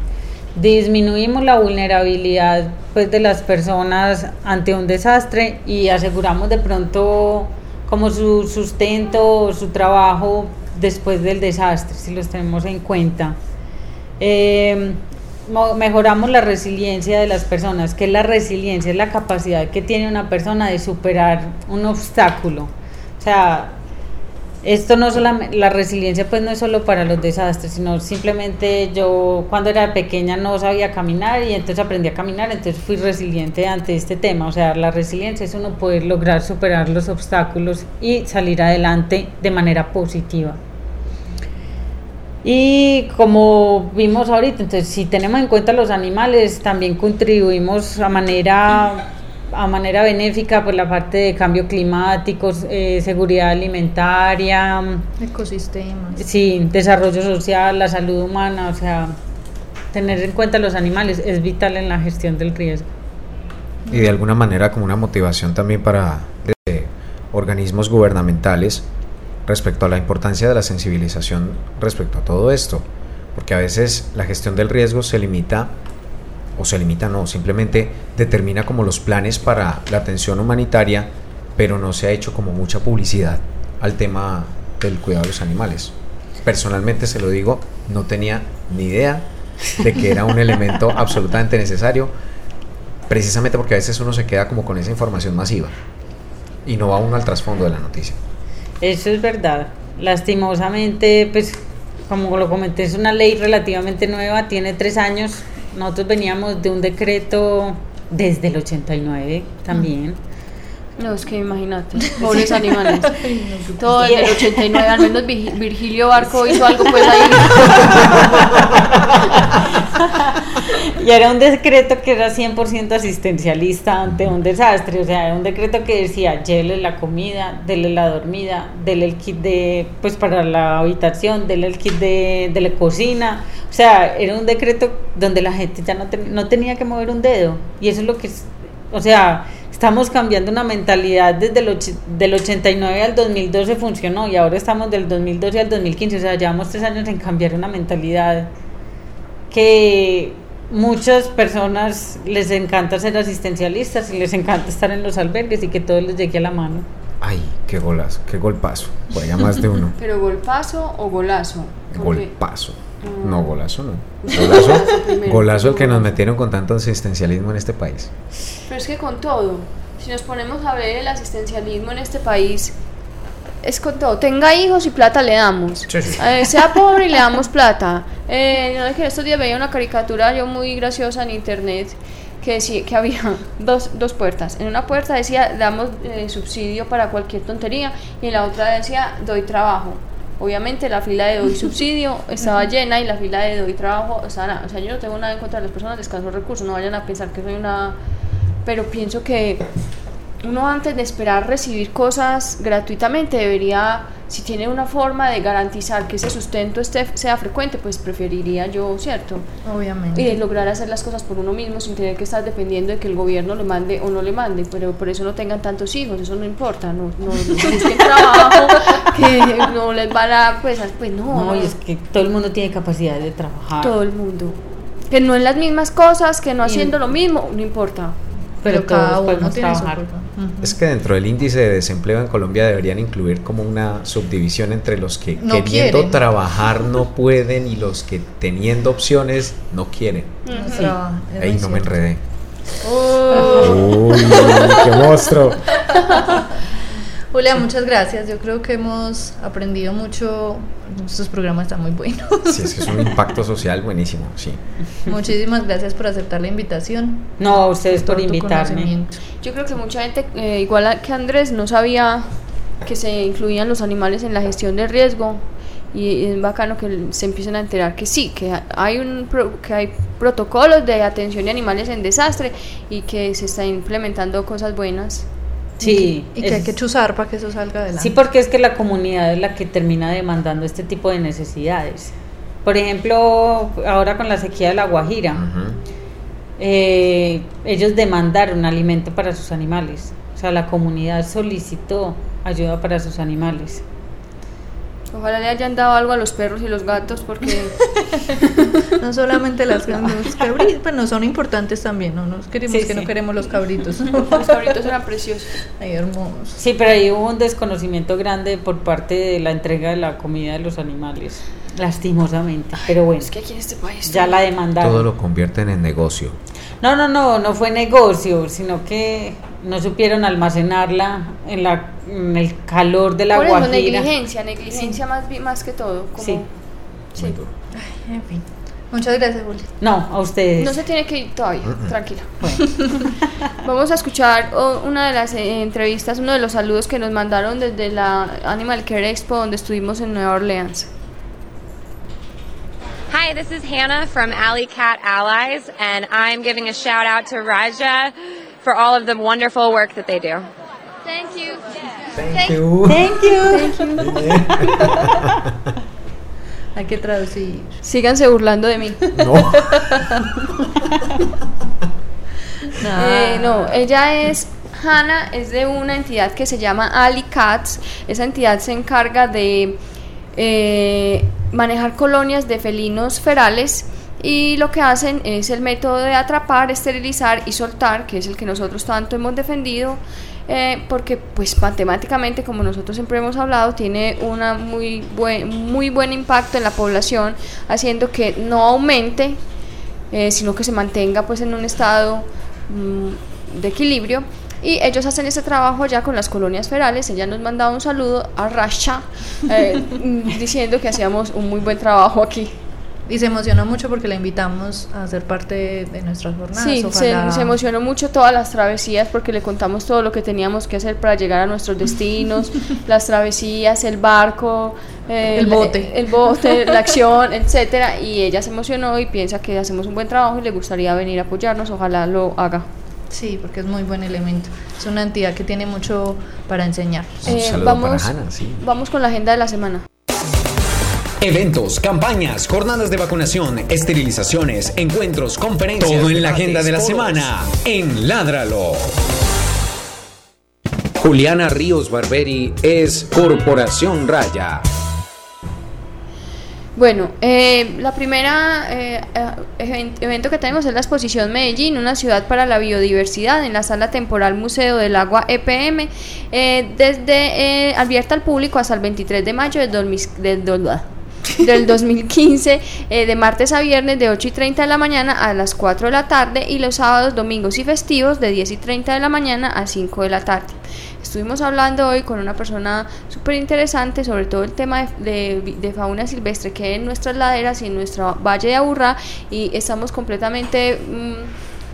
Disminuimos la vulnerabilidad pues, de las personas ante un desastre y aseguramos de pronto como su sustento, su trabajo después del desastre, si los tenemos en cuenta. Eh, mejoramos la resiliencia de las personas, que la resiliencia, es la capacidad que tiene una persona de superar un obstáculo. O sea, esto no solamente, la resiliencia pues no es solo para los desastres, sino simplemente yo cuando era pequeña no sabía caminar y entonces aprendí a caminar, entonces fui resiliente ante este tema. O sea, la resiliencia es uno poder lograr superar los obstáculos y salir adelante de manera positiva. Y como vimos ahorita, entonces si tenemos en cuenta los animales, también contribuimos a manera, a manera benéfica por la parte de cambio climático, eh, seguridad alimentaria, ecosistemas. Sí, desarrollo social, la salud humana, o sea, tener en cuenta los animales es vital en la gestión del riesgo. Y de alguna manera como una motivación también para organismos gubernamentales respecto a la importancia de la sensibilización respecto a todo esto, porque a veces la gestión del riesgo se limita, o se limita no, simplemente determina como los planes para la atención humanitaria, pero no se ha hecho como mucha publicidad al tema del cuidado de los animales. Personalmente se lo digo, no tenía ni idea de que era un *laughs* elemento absolutamente necesario, precisamente porque a veces uno se queda como con esa información masiva y no va uno al trasfondo de la noticia. Eso es verdad. Lastimosamente, pues como lo comenté, es una ley relativamente nueva, tiene tres años. Nosotros veníamos de un decreto desde el 89 también. No, es que imagínate, *laughs* pobres animales. *laughs* Todo en el 89, al menos Virgilio Barco hizo algo pues ahí. *laughs* *laughs* y era un decreto que era 100% asistencialista ante un desastre, o sea, era un decreto que decía, llévele la comida, dele la dormida, dele el kit de, pues para la habitación, dele el kit de, la cocina, o sea, era un decreto donde la gente ya no, no tenía que mover un dedo, y eso es lo que, o sea, estamos cambiando una mentalidad desde el del 89 al 2012 funcionó y ahora estamos del 2012 al 2015, o sea, llevamos tres años en cambiar una mentalidad que muchas personas les encanta ser asistencialistas y les encanta estar en los albergues y que todo les llegue a la mano. Ay, qué golazo, qué golpazo. Por allá más de uno. *laughs* ¿Pero golpazo o golazo? Golpazo. No, golazo no. *laughs* Golazo, golazo el que nos metieron con tanto asistencialismo en este país. Pero es que con todo, si nos ponemos a ver el asistencialismo en este país, es con todo. Tenga hijos y plata le damos. Eh, sea pobre y le damos *laughs* plata. Eh, no que estos días veía una caricatura yo muy graciosa en internet que decía que había *laughs* dos, dos puertas. En una puerta decía damos eh, subsidio para cualquier tontería y en la otra decía doy trabajo. Obviamente la fila de doy *laughs* subsidio estaba llena y la fila de doy trabajo estaba nada. O sea, yo no tengo nada en contra de las personas de escasos recursos, no vayan a pensar que soy una... Pero pienso que uno antes de esperar recibir cosas gratuitamente debería, si tiene una forma de garantizar que ese sustento esté, sea frecuente, pues preferiría yo, ¿cierto? Obviamente. Y de lograr hacer las cosas por uno mismo sin tener que estar dependiendo de que el gobierno le mande o no le mande, pero por eso no tengan tantos hijos, eso no importa, no, no, no trabajo *laughs* que no les van a, pues, pues no. No, y es que todo el mundo tiene capacidad de trabajar. Todo el mundo. Que no en las mismas cosas, que no haciendo lo mismo, no importa Pero, cada todos uno podemos tiene su trabajar. Es que dentro del índice de desempleo en Colombia deberían incluir como una subdivisión entre los que No queriendo quieren. trabajar no pueden y los que teniendo opciones no quieren. No Sí. muy no me enredé. Oh. Uy, qué monstruo. *laughs* Julia, muchas gracias. Yo creo que hemos aprendido mucho. Estos programas están muy buenos. Sí, es que es un impacto social buenísimo, sí. Muchísimas gracias por aceptar la invitación. No, a ustedes por invitarme. Yo creo que mucha gente, eh, igual a- que Andrés, no sabía que se incluían los animales en la gestión del riesgo y es bacano que se empiecen a enterar que sí, que hay un pro- que hay protocolos de atención de animales en desastre y que se están implementando cosas buenas. Sí, Y que hay que chuzar para que eso salga adelante. Sí, porque es que la comunidad es la que termina demandando este tipo de necesidades. Por ejemplo, ahora con la sequía de la Guajira, eh, ellos demandaron alimento para sus animales. O sea, la comunidad solicitó ayuda para sus animales. Ojalá le hayan dado algo a los perros y los gatos porque *laughs* No solamente las, *laughs* los cabritos, pero no son importantes también, ¿no? Nos queremos Sí, que sí. no queremos los cabritos. *laughs* los cabritos eran preciosos. Ay, hermosos. Sí, pero ahí hubo un desconocimiento grande por parte de la entrega de la comida de los animales, lastimosamente. Pero bueno, Es que aquí en este país ya la demandaron. Todo lo convierten en negocio. No, no, no, no fue negocio, sino que no supieron almacenarla en, la, en el calor de la Por eso, Guajira. negligencia, negligencia más, más que todo. Como, Sí. sí. En fin. Muchas gracias, Julia. No, a ustedes. No se tiene que ir todavía, tranquila. *laughs* Vamos a escuchar oh, una de las eh, entrevistas, uno de los saludos que nos mandaron desde la Animal Care Expo donde estuvimos en Nueva Orleans. Hi, this is Hannah from Alley Cat Allies, and I'm giving a shout out to Raja for all of the wonderful work that they do. Thank you. Thank you. Thank you. *laughs* Hay que traducir. Síganse burlando de mí. *laughs* No. Eh, no, ella es Hannah, es de una entidad que se llama Ali Cats. Esa entidad se encarga de eh, manejar colonias de felinos ferales y lo que hacen es el método de atrapar, esterilizar y soltar, que es el que nosotros tanto hemos defendido. Eh, porque pues matemáticamente como nosotros siempre hemos hablado tiene una muy buen muy buen impacto en la población haciendo que no aumente eh, sino que se mantenga pues en un estado mm, de equilibrio. Y ellos hacen ese trabajo ya con las colonias ferales. Ella nos mandaba un saludo a Rasha eh, *laughs* diciendo que hacíamos un muy buen trabajo aquí Y se emocionó mucho porque la invitamos a ser parte de, nuestras jornadas. sí se, Ojalá- se emocionó mucho todas las travesías porque le contamos todo lo que teníamos que hacer para llegar a nuestros destinos *laughs* las travesías el barco eh, El bote. el bote la *laughs* acción etcétera y ella se emocionó y piensa que hacemos un buen trabajo y le gustaría venir a apoyarnos ojalá lo haga Sí, porque es muy buen elemento. Es una entidad que tiene mucho para enseñar. Un Eh, saludo vamos, para Hannah, sí. vamos con la agenda de la semana. Eventos, campañas, jornadas de vacunación, esterilizaciones, encuentros, conferencias. Todo en la agenda de la semana en Ládralo. Juliana Ríos Barberi es Corporación Raya. Bueno, eh, la primera eh, eh, even- evento que tenemos es la exposición Medellín, una ciudad para la biodiversidad, en la sala temporal Museo del Agua EPM, eh, desde eh, abierta al público hasta el 23 de mayo del, 2000 del, do- del 2015, eh, de martes a viernes de 8 y 30 de la mañana a las 4 de la tarde y los sábados, domingos y festivos de 10 y 30 de la mañana a 5 de la tarde. Estuvimos hablando hoy con una persona súper interesante sobre todo el tema de, de- de fauna silvestre que hay en nuestras laderas y en nuestro valle de Aburrá y estamos completamente mm,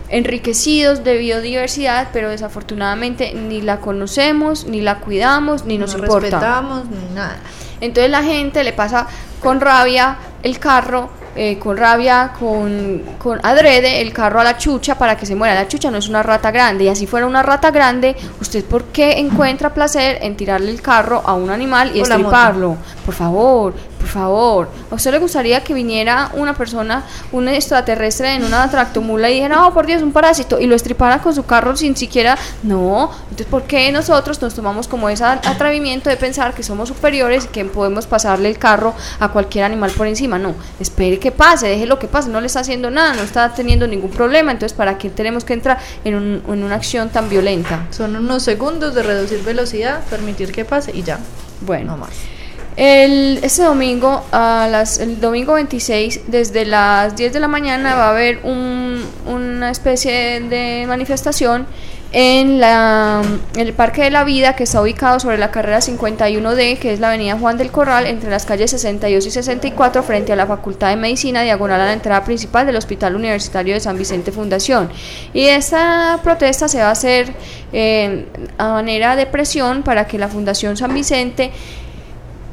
enriquecidos de biodiversidad, pero desafortunadamente ni la conocemos, ni la cuidamos, ni nos no importa. respetamos ni nada. Entonces la gente le pasa con rabia el carro, eh, con rabia, con, con adrede el carro a la chucha para que se muera. La chucha no es una rata grande y así fuera una rata grande, ¿usted por qué encuentra placer en tirarle el carro a un animal y estriparlo? Por favor, por favor, ¿a usted le gustaría que viniera una persona, un extraterrestre en una tractomula y dijera, oh, por Dios, un parásito, y lo estripara con su carro sin siquiera, no, entonces, ¿por qué nosotros nos tomamos como ese atrevimiento de pensar que somos superiores y que podemos pasarle el carro a cualquier animal por encima? No, espere que pase, deje lo que pase, no le está haciendo nada, no está teniendo ningún problema, entonces, ¿para qué tenemos que entrar en, en una acción tan violenta? Son unos segundos de reducir velocidad, permitir que pase y ya. Bueno, más. El, este domingo, a las, el domingo 26, desde las 10 de la mañana va a haber un, una especie de manifestación en, la, el Parque de la Vida que está ubicado sobre la carrera 51D, que es la avenida Juan del Corral, entre las calles 62 y 64, frente a la Facultad de Medicina, diagonal a la entrada principal del Hospital Universitario de San Vicente Fundación. Y esta protesta se va a hacer eh, a manera de presión para que la Fundación San Vicente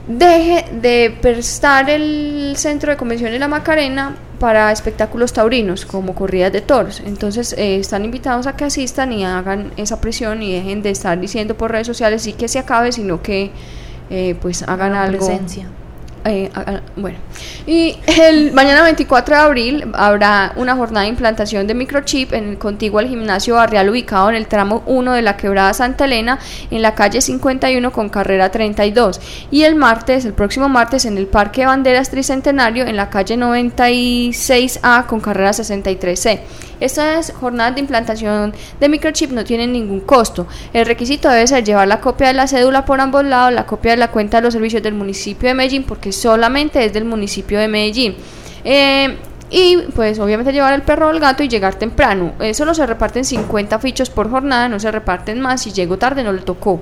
deje de prestar el centro de convenciones La Macarena para espectáculos taurinos como corridas de toros. Entonces eh, están invitados a que asistan y hagan esa presión y dejen de estar diciendo por redes sociales sí que se acabe, sino que eh, pues hagan algo. Presencia. Eh, bueno, y el mañana 24 de abril habrá una jornada de implantación de microchip en el contiguo al gimnasio barrial ubicado en el tramo 1 de la quebrada Santa Elena en la calle 51 con carrera 32 y el martes, el próximo martes en el Parque Banderas Tricentenario en la calle 96A con carrera 63C. Estas jornadas de implantación de microchip no tienen ningún costo. El requisito debe ser llevar la copia de la cédula por ambos lados, la copia de la cuenta de los servicios del municipio de Medellín, porque solamente es del municipio de Medellín. Eh, y pues obviamente llevar el perro o el gato y llegar temprano. Solo se reparten 50 fichos por jornada, no se reparten más. Si llego tarde no le tocó.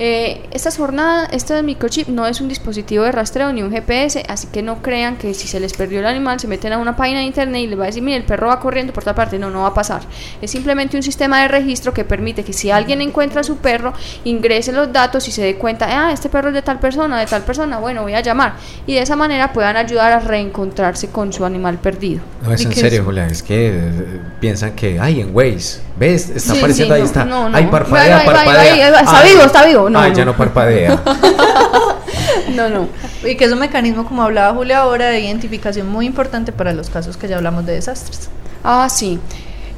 Eh, esta jornada, este microchip no es un dispositivo de rastreo ni un GPS, así que no crean que si se les perdió el animal se meten a una página de internet y les va a decir, mire, el perro va corriendo por tal parte. No, no va a pasar. Es simplemente un sistema de registro que permite que si alguien encuentra a su perro, ingrese los datos y se dé cuenta, ah, este perro es de tal persona, de tal persona, bueno, voy a llamar. Y de esa manera puedan ayudar a reencontrarse con su animal perdido. No, es en serio, Julia, es que eh, piensan que, ay, en Waze, ¿ves? Está apareciendo ahí, está. No, no. Ay, parpadea, parpadea. está vivo, está vivo no, ya no parpadea. *laughs* no, no. Y que es un mecanismo, como hablaba Julia ahora, de identificación muy importante para los casos que ya hablamos de desastres. Ah, sí.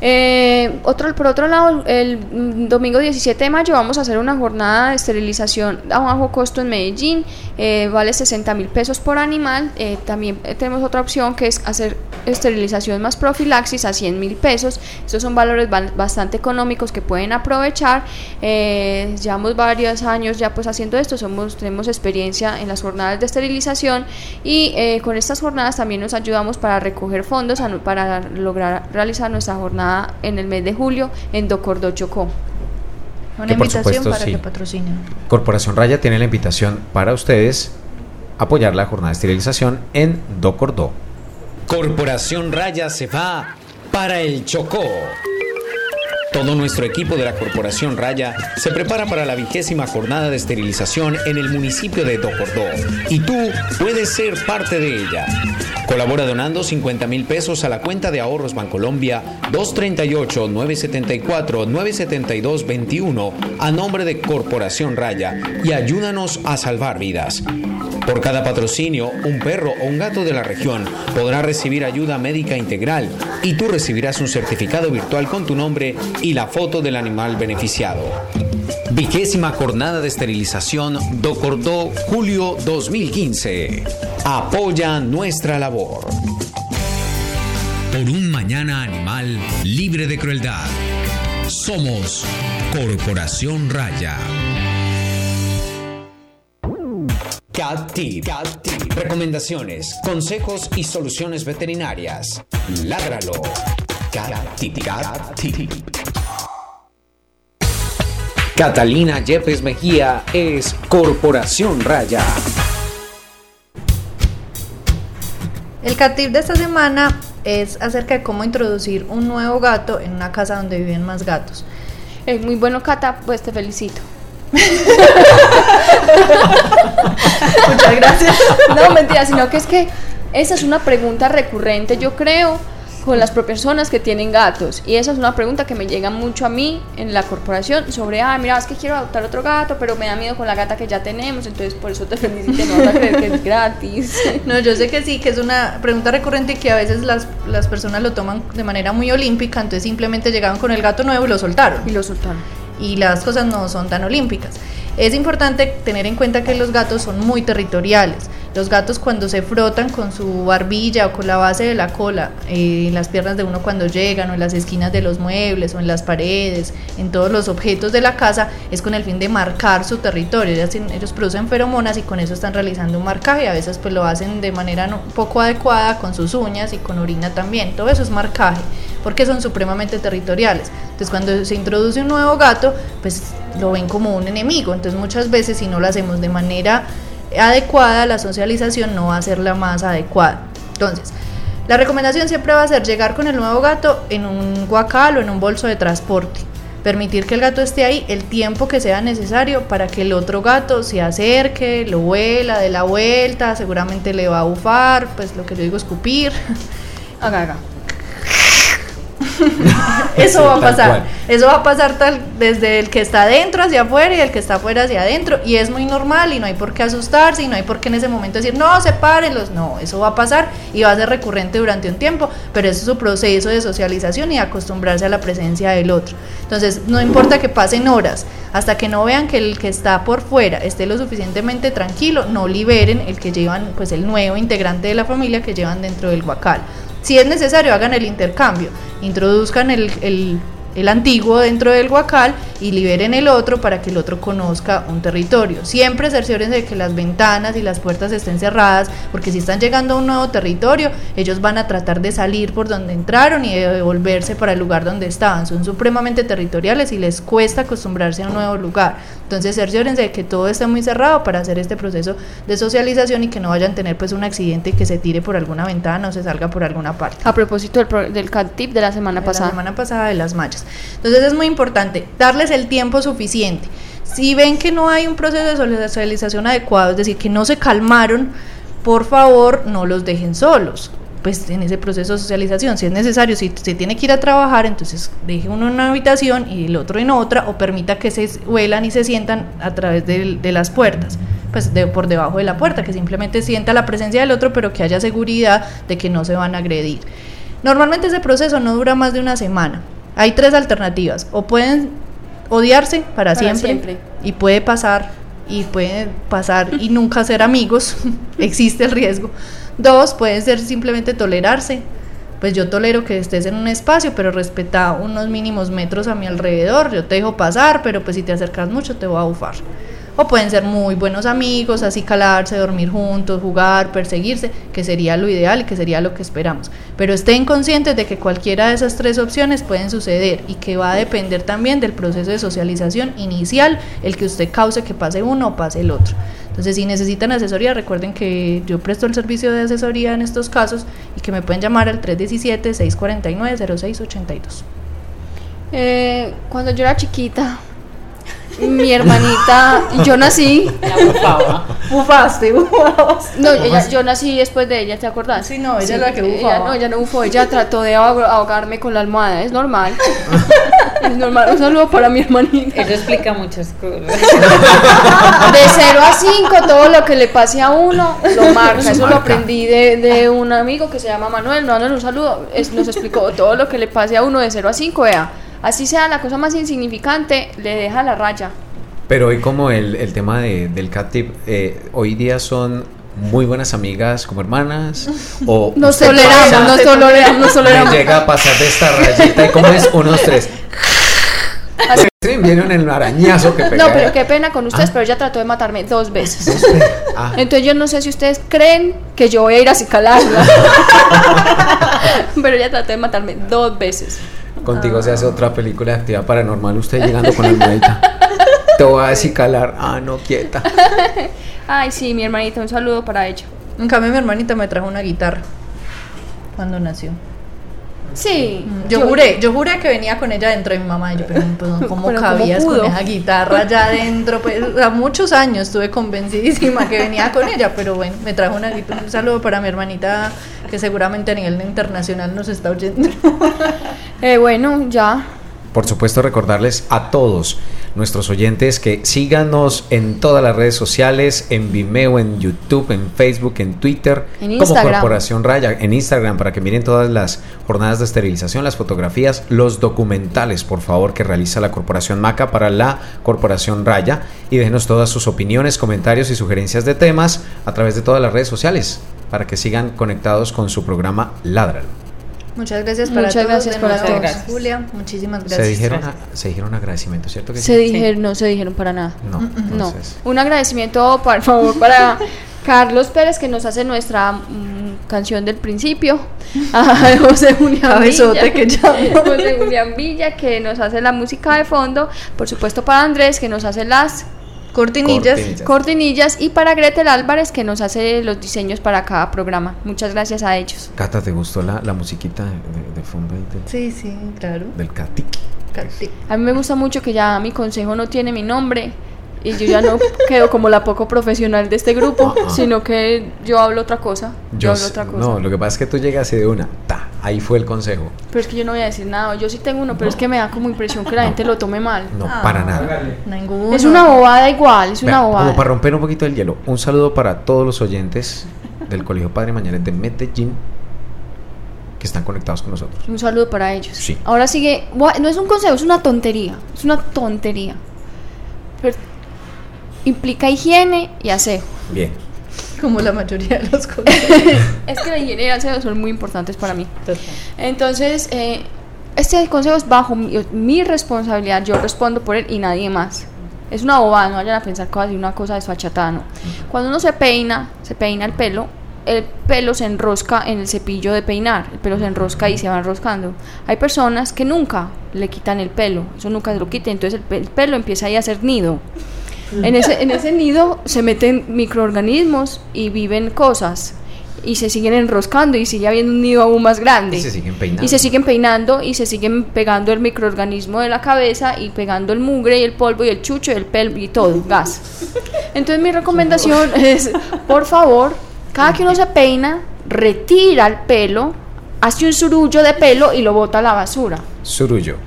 Eh, otro, por otro lado, el domingo 17 de mayo vamos a hacer una jornada de esterilización a bajo costo en Medellín, eh, vale 60 mil pesos por animal. Eh, también tenemos otra opción que es hacer esterilización más profilaxis a 100 mil pesos. Estos son valores bastante económicos que pueden aprovechar. llevamos varios años ya pues haciendo esto, tenemos experiencia en las jornadas de esterilización y con estas jornadas también nos ayudamos para recoger fondos para lograr realizar nuestra jornada en el mes de julio en Docordó Chocó. Una invitación para que patrocinen. Corporación Raya tiene la invitación para ustedes apoyar la jornada de esterilización en Docordó. Corporación Raya se va para el Chocó. Todo nuestro equipo de la Corporación Raya se prepara para la vigésima jornada de esterilización en el municipio de Docordó y tú puedes ser parte de ella. Colabora donando 50 mil pesos a la cuenta de ahorros Bancolombia 238-974-972-21 a nombre de Corporación Raya y ayúdanos a salvar vidas. Por cada patrocinio, un perro o un gato de la región podrá recibir ayuda médica integral y tú recibirás un certificado virtual con tu nombre y la foto del animal beneficiado. Vigésima jornada de esterilización Docordó Julio 2015. Apoya nuestra labor. Por un mañana animal libre de crueldad. Somos Corporación Raya. Cat Recomendaciones, consejos y soluciones veterinarias. Ládralo. Cat Catalina Yepes Mejía es Corporación Raya. El catip de esta semana es acerca de cómo introducir un nuevo gato en una casa donde viven más gatos. Es muy bueno, Cata, pues te felicito. *laughs* Muchas gracias. No, mentira, sino que es que esa es una pregunta recurrente, yo creo, con las personas que tienen gatos. Y esa es una pregunta que me llega mucho a mí en la corporación sobre, ah, mira, es que quiero adoptar otro gato, pero me da miedo con la gata que ya tenemos, entonces por eso te felicito, no vas a creer que es gratis. *laughs* No, yo sé que sí, que es una pregunta recurrente que a veces las, las personas lo toman de manera muy olímpica, entonces simplemente llegaron con el gato nuevo y lo soltaron. Y lo soltaron. Y las cosas no son tan olímpicas. Es importante tener en cuenta que los gatos son muy territoriales. Los gatos cuando se frotan con su barbilla o con la base de la cola eh, en las piernas de uno cuando llegan o en las esquinas de los muebles o en las paredes, en todos los objetos de la casa, es con el fin de marcar su territorio. Ellos, ellos producen feromonas y con eso están realizando un marcaje. A veces pues lo hacen de manera poco adecuada con sus uñas y con orina también. Todo eso es marcaje porque son supremamente territoriales. Entonces cuando se introduce un nuevo gato, pues lo ven como un enemigo. Entonces muchas veces si no lo hacemos de manera adecuada, la socialización no va a ser la más adecuada. Entonces, la recomendación siempre va a ser llegar con el nuevo gato en un guacal o en un bolso de transporte. Permitir que el gato esté ahí el tiempo que sea necesario para que el otro gato se acerque, lo vuela, de la vuelta, seguramente le va a bufar, pues lo que yo digo escupir. Haga. *laughs* eso va a pasar. Eso va a pasar tal, desde el que está adentro hacia afuera y el que está afuera hacia adentro. Y es muy normal y no hay por qué asustarse y no hay por qué en ese momento decir, no, sepárenlos. No, eso va a pasar y va a ser recurrente durante un tiempo, pero eso es su proceso de socialización y acostumbrarse a la presencia del otro. Entonces, no importa que pasen horas, hasta que no vean que el que está por fuera esté lo suficientemente tranquilo, no liberen el que llevan, pues el nuevo integrante de la familia que llevan dentro del guacal. Si es necesario, hagan el intercambio, introduzcan el, el, el, antiguo dentro del guacal y liberen el otro para que el otro conozca un territorio. Siempre cerciórense de que las ventanas y las puertas estén cerradas, porque si están llegando a un nuevo territorio, ellos van a tratar de salir por donde entraron y de devolverse para el lugar donde estaban. Son supremamente territoriales y les cuesta acostumbrarse a un nuevo lugar. Entonces cerciórense de que todo esté muy cerrado para hacer este proceso de socialización y que no vayan a tener pues un accidente que se tire por alguna ventana o se salga por alguna parte. A propósito del, pro, del cat tip de la semana de pasada. La semana pasada de las mallas. Entonces es muy importante darles el tiempo suficiente. Si ven que no hay un proceso de socialización adecuado, es decir, que no se calmaron, por favor no los dejen solos pues en ese proceso de socialización, si es necesario, si se tiene que ir a trabajar, entonces deje uno en una habitación y el otro en otra, o permita que se huelan y se sientan a través de, las puertas, pues por debajo de la puerta, que simplemente sienta la presencia del otro, pero que haya seguridad de que no se van a agredir. Normalmente ese proceso no dura más de una semana. Hay tres alternativas, o pueden odiarse para, para siempre, siempre y puede pasar y puede pasar y *laughs* nunca ser amigos, *laughs* existe el riesgo. Dos, puede ser simplemente tolerarse. Pues yo tolero que estés en un espacio, pero respeta unos mínimos metros a mi alrededor. Yo te dejo pasar, pero pues si te acercas mucho te voy a bufar. O pueden ser muy buenos amigos, así calarse, dormir juntos, jugar, perseguirse, que sería lo ideal y que sería lo que esperamos. Pero estén conscientes de que cualquiera de esas tres opciones pueden suceder y que va a depender también del proceso de socialización inicial, el que usted cause que pase uno o pase el otro. Entonces, si necesitan asesoría, recuerden que yo presto el servicio de asesoría en estos casos y que me pueden llamar al 317-649-0682. Eh, cuando yo era chiquita, mi hermanita, yo nací. Bufaste, No, ella, yo nací después de ella, ¿te acordás? Sí, no, ella sí, es la que bufaba. Ella, no, ella no bufó, ella trató de ahogarme con la almohada, es normal. *laughs* es normal, un saludo para mi hermanita. Eso explica muchas cosas. *laughs* De 0 a 5, todo lo que le pase a uno lo marca. Eso lo aprendí de, de un amigo que se llama Manuel, no, no, un saludo. Es, nos explicó todo lo que le pase a uno de 0 a 5, vea así sea la cosa más insignificante, le deja la raya. Pero hoy como el, el tema de, del cat tip, eh, hoy día son muy buenas amigas como hermanas *laughs* o nos toleramos, nos toleramos, nos toleramos. Llega a pasar de esta rayita y como es unos tres. Así. *laughs* Viene un arañazo que pega. No, pero qué pena con ustedes, ah. pero ella trató de matarme dos veces. Ah. Entonces yo no sé si ustedes creen que yo voy a ir a cicalarla. *laughs* pero ella trató de matarme dos veces. Contigo ah. se hace otra película de actividad paranormal, usted llegando con la almohadita. Te voy a descicalar. Ah, no, quieta. *laughs* Ay, sí, mi hermanita, un saludo para ella. En cambio, mi hermanita me trajo una guitarra cuando nació. Sí. Yo, juré, yo juré que venía con ella dentro de mi mamá. Y yo, pero pues, ¿cómo Pero ¿cómo cabías con esa guitarra allá adentro? Pues, o sea, muchos años estuve convencidísima que venía con ella, pero bueno, me trajo una guitarra. Un saludo para mi hermanita que seguramente a nivel internacional nos está oyendo. Eh, bueno, ya. Por supuesto, recordarles a todos nuestros oyentes que síganos en todas las redes sociales, en Vimeo, en YouTube, en Facebook, en Twitter, En como. Corporación Raya, en Instagram, para que miren todas las jornadas de esterilización, las fotografías, los documentales, por favor, que realiza la Corporación Maca para la Corporación Raya. Y déjenos todas sus opiniones, comentarios y sugerencias de temas a través de todas las redes sociales, para que sigan conectados con su programa Ládralo. Muchas gracias para Muchas todos. gracias de para nuevo, todos. gracias, Julia, muchísimas gracias. Se dijeron, se dijeron agradecimientos, ¿cierto que Se sí? dijeron, no se dijeron para nada. No, No. entonces. Un agradecimiento, por favor, para *laughs* Carlos Pérez, que nos hace nuestra mm, canción del principio. *laughs* A José Julián Villa, que llama. *laughs* José Julián Villa, que nos hace la música de fondo. Por supuesto, para Andrés, que nos hace las Cortinillas. Cortinillas. cortinillas. Y para Gretel Álvarez, que nos hace los diseños para cada programa. Muchas gracias a ellos. Cata, ¿te gustó la, la musiquita de, de fondo del, Sí, sí, claro. del Katik? A mí me gusta mucho que ya mi consejo no tiene mi nombre y yo ya no quedo como la poco profesional de este grupo, Ah, ah. sino que yo hablo otra cosa. Yo, hablo otra cosa. No, lo que pasa es que tú llegas y de una, ta, ahí fue el consejo. Pero es que yo no voy a decir nada. Yo sí tengo uno, pero es que me da como impresión que la gente lo tome mal. No, Ah. para nada. Ninguno. Es una bobada igual, es una bobada. Como para romper un poquito el hielo, un saludo para todos los oyentes del Colegio Padre Mañanet de Medellín que están conectados con nosotros. Un saludo para ellos. Sí. Ahora sigue, buah, no es un consejo, es una tontería. Es una tontería. Pero implica higiene y aseo. Bien. Como la mayoría de los *laughs* cosas. Es que la higiene y el aseo son muy importantes para mí. Entonces, eh, este consejo es bajo mi, mi responsabilidad, yo respondo por él y nadie más. Es una bobada, no vayan a pensar cosas de una cosa desfachatada, no. Cuando uno se peina, se peina el pelo, el pelo se enrosca en el cepillo de peinar, el pelo se enrosca y se va enroscando. Hay personas que nunca le quitan el pelo, eso nunca se lo quiten, entonces el, el pelo empieza ahí a hacer nido. En ese, en ese nido se meten microorganismos y viven cosas y se siguen enroscando y sigue habiendo un nido aún más grande. Y se siguen peinando. Y se siguen peinando y se siguen pegando el microorganismo de la cabeza y pegando el mugre y el polvo y el chucho y el pelo y todo, *laughs* gas. Entonces mi recomendación es, por favor, cada que uno se peina, retira el pelo, hace un surullo de pelo y lo bota a la basura. Surullo. *laughs*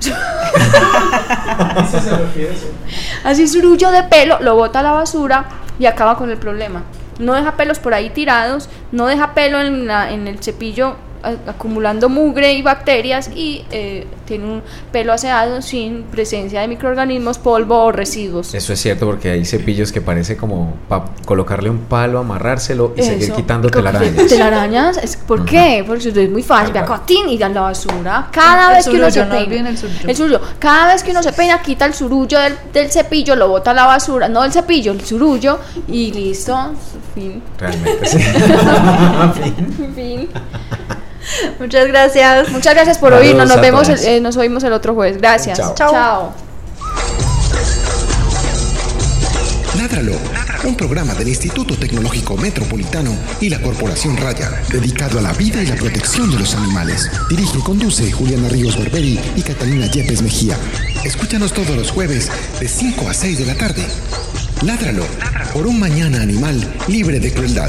Así surullo de pelo, lo bota a la basura y acaba con el problema. No deja pelos por ahí tirados, no deja pelo en, la- en el cepillo acumulando mugre y bacterias y eh, tiene un pelo aseado sin presencia de microorganismos, polvo o residuos. Eso es cierto porque hay cepillos que parece como para colocarle un palo, amarrárselo y seguir quitando telarañas. Telarañas, ¿por qué? Porque es muy fácil, vea, cotín y a la basura. Cada El vez que uno se no peina, el surullo. el surullo. cada vez que uno se peina, quita el surullo del, del cepillo, lo bota a la basura, no el cepillo, el surullo y listo, fin, Realmente, sí. *laughs* fin. *laughs* *laughs* Muchas gracias. Muchas gracias por Saludos oírnos, nos vemos, todos. eh, nos oímos el otro jueves. Gracias. Chao. Chao. Ládralo, un programa del Instituto Tecnológico Metropolitano y la Corporación Raya, dedicado a la vida y la protección de los animales. Dirige y conduce Juliana Ríos Barberi y Catalina Yepes Mejía. Escúchanos todos los jueves de 5 a 6 de la tarde. Ládralo, por un mañana animal libre de crueldad.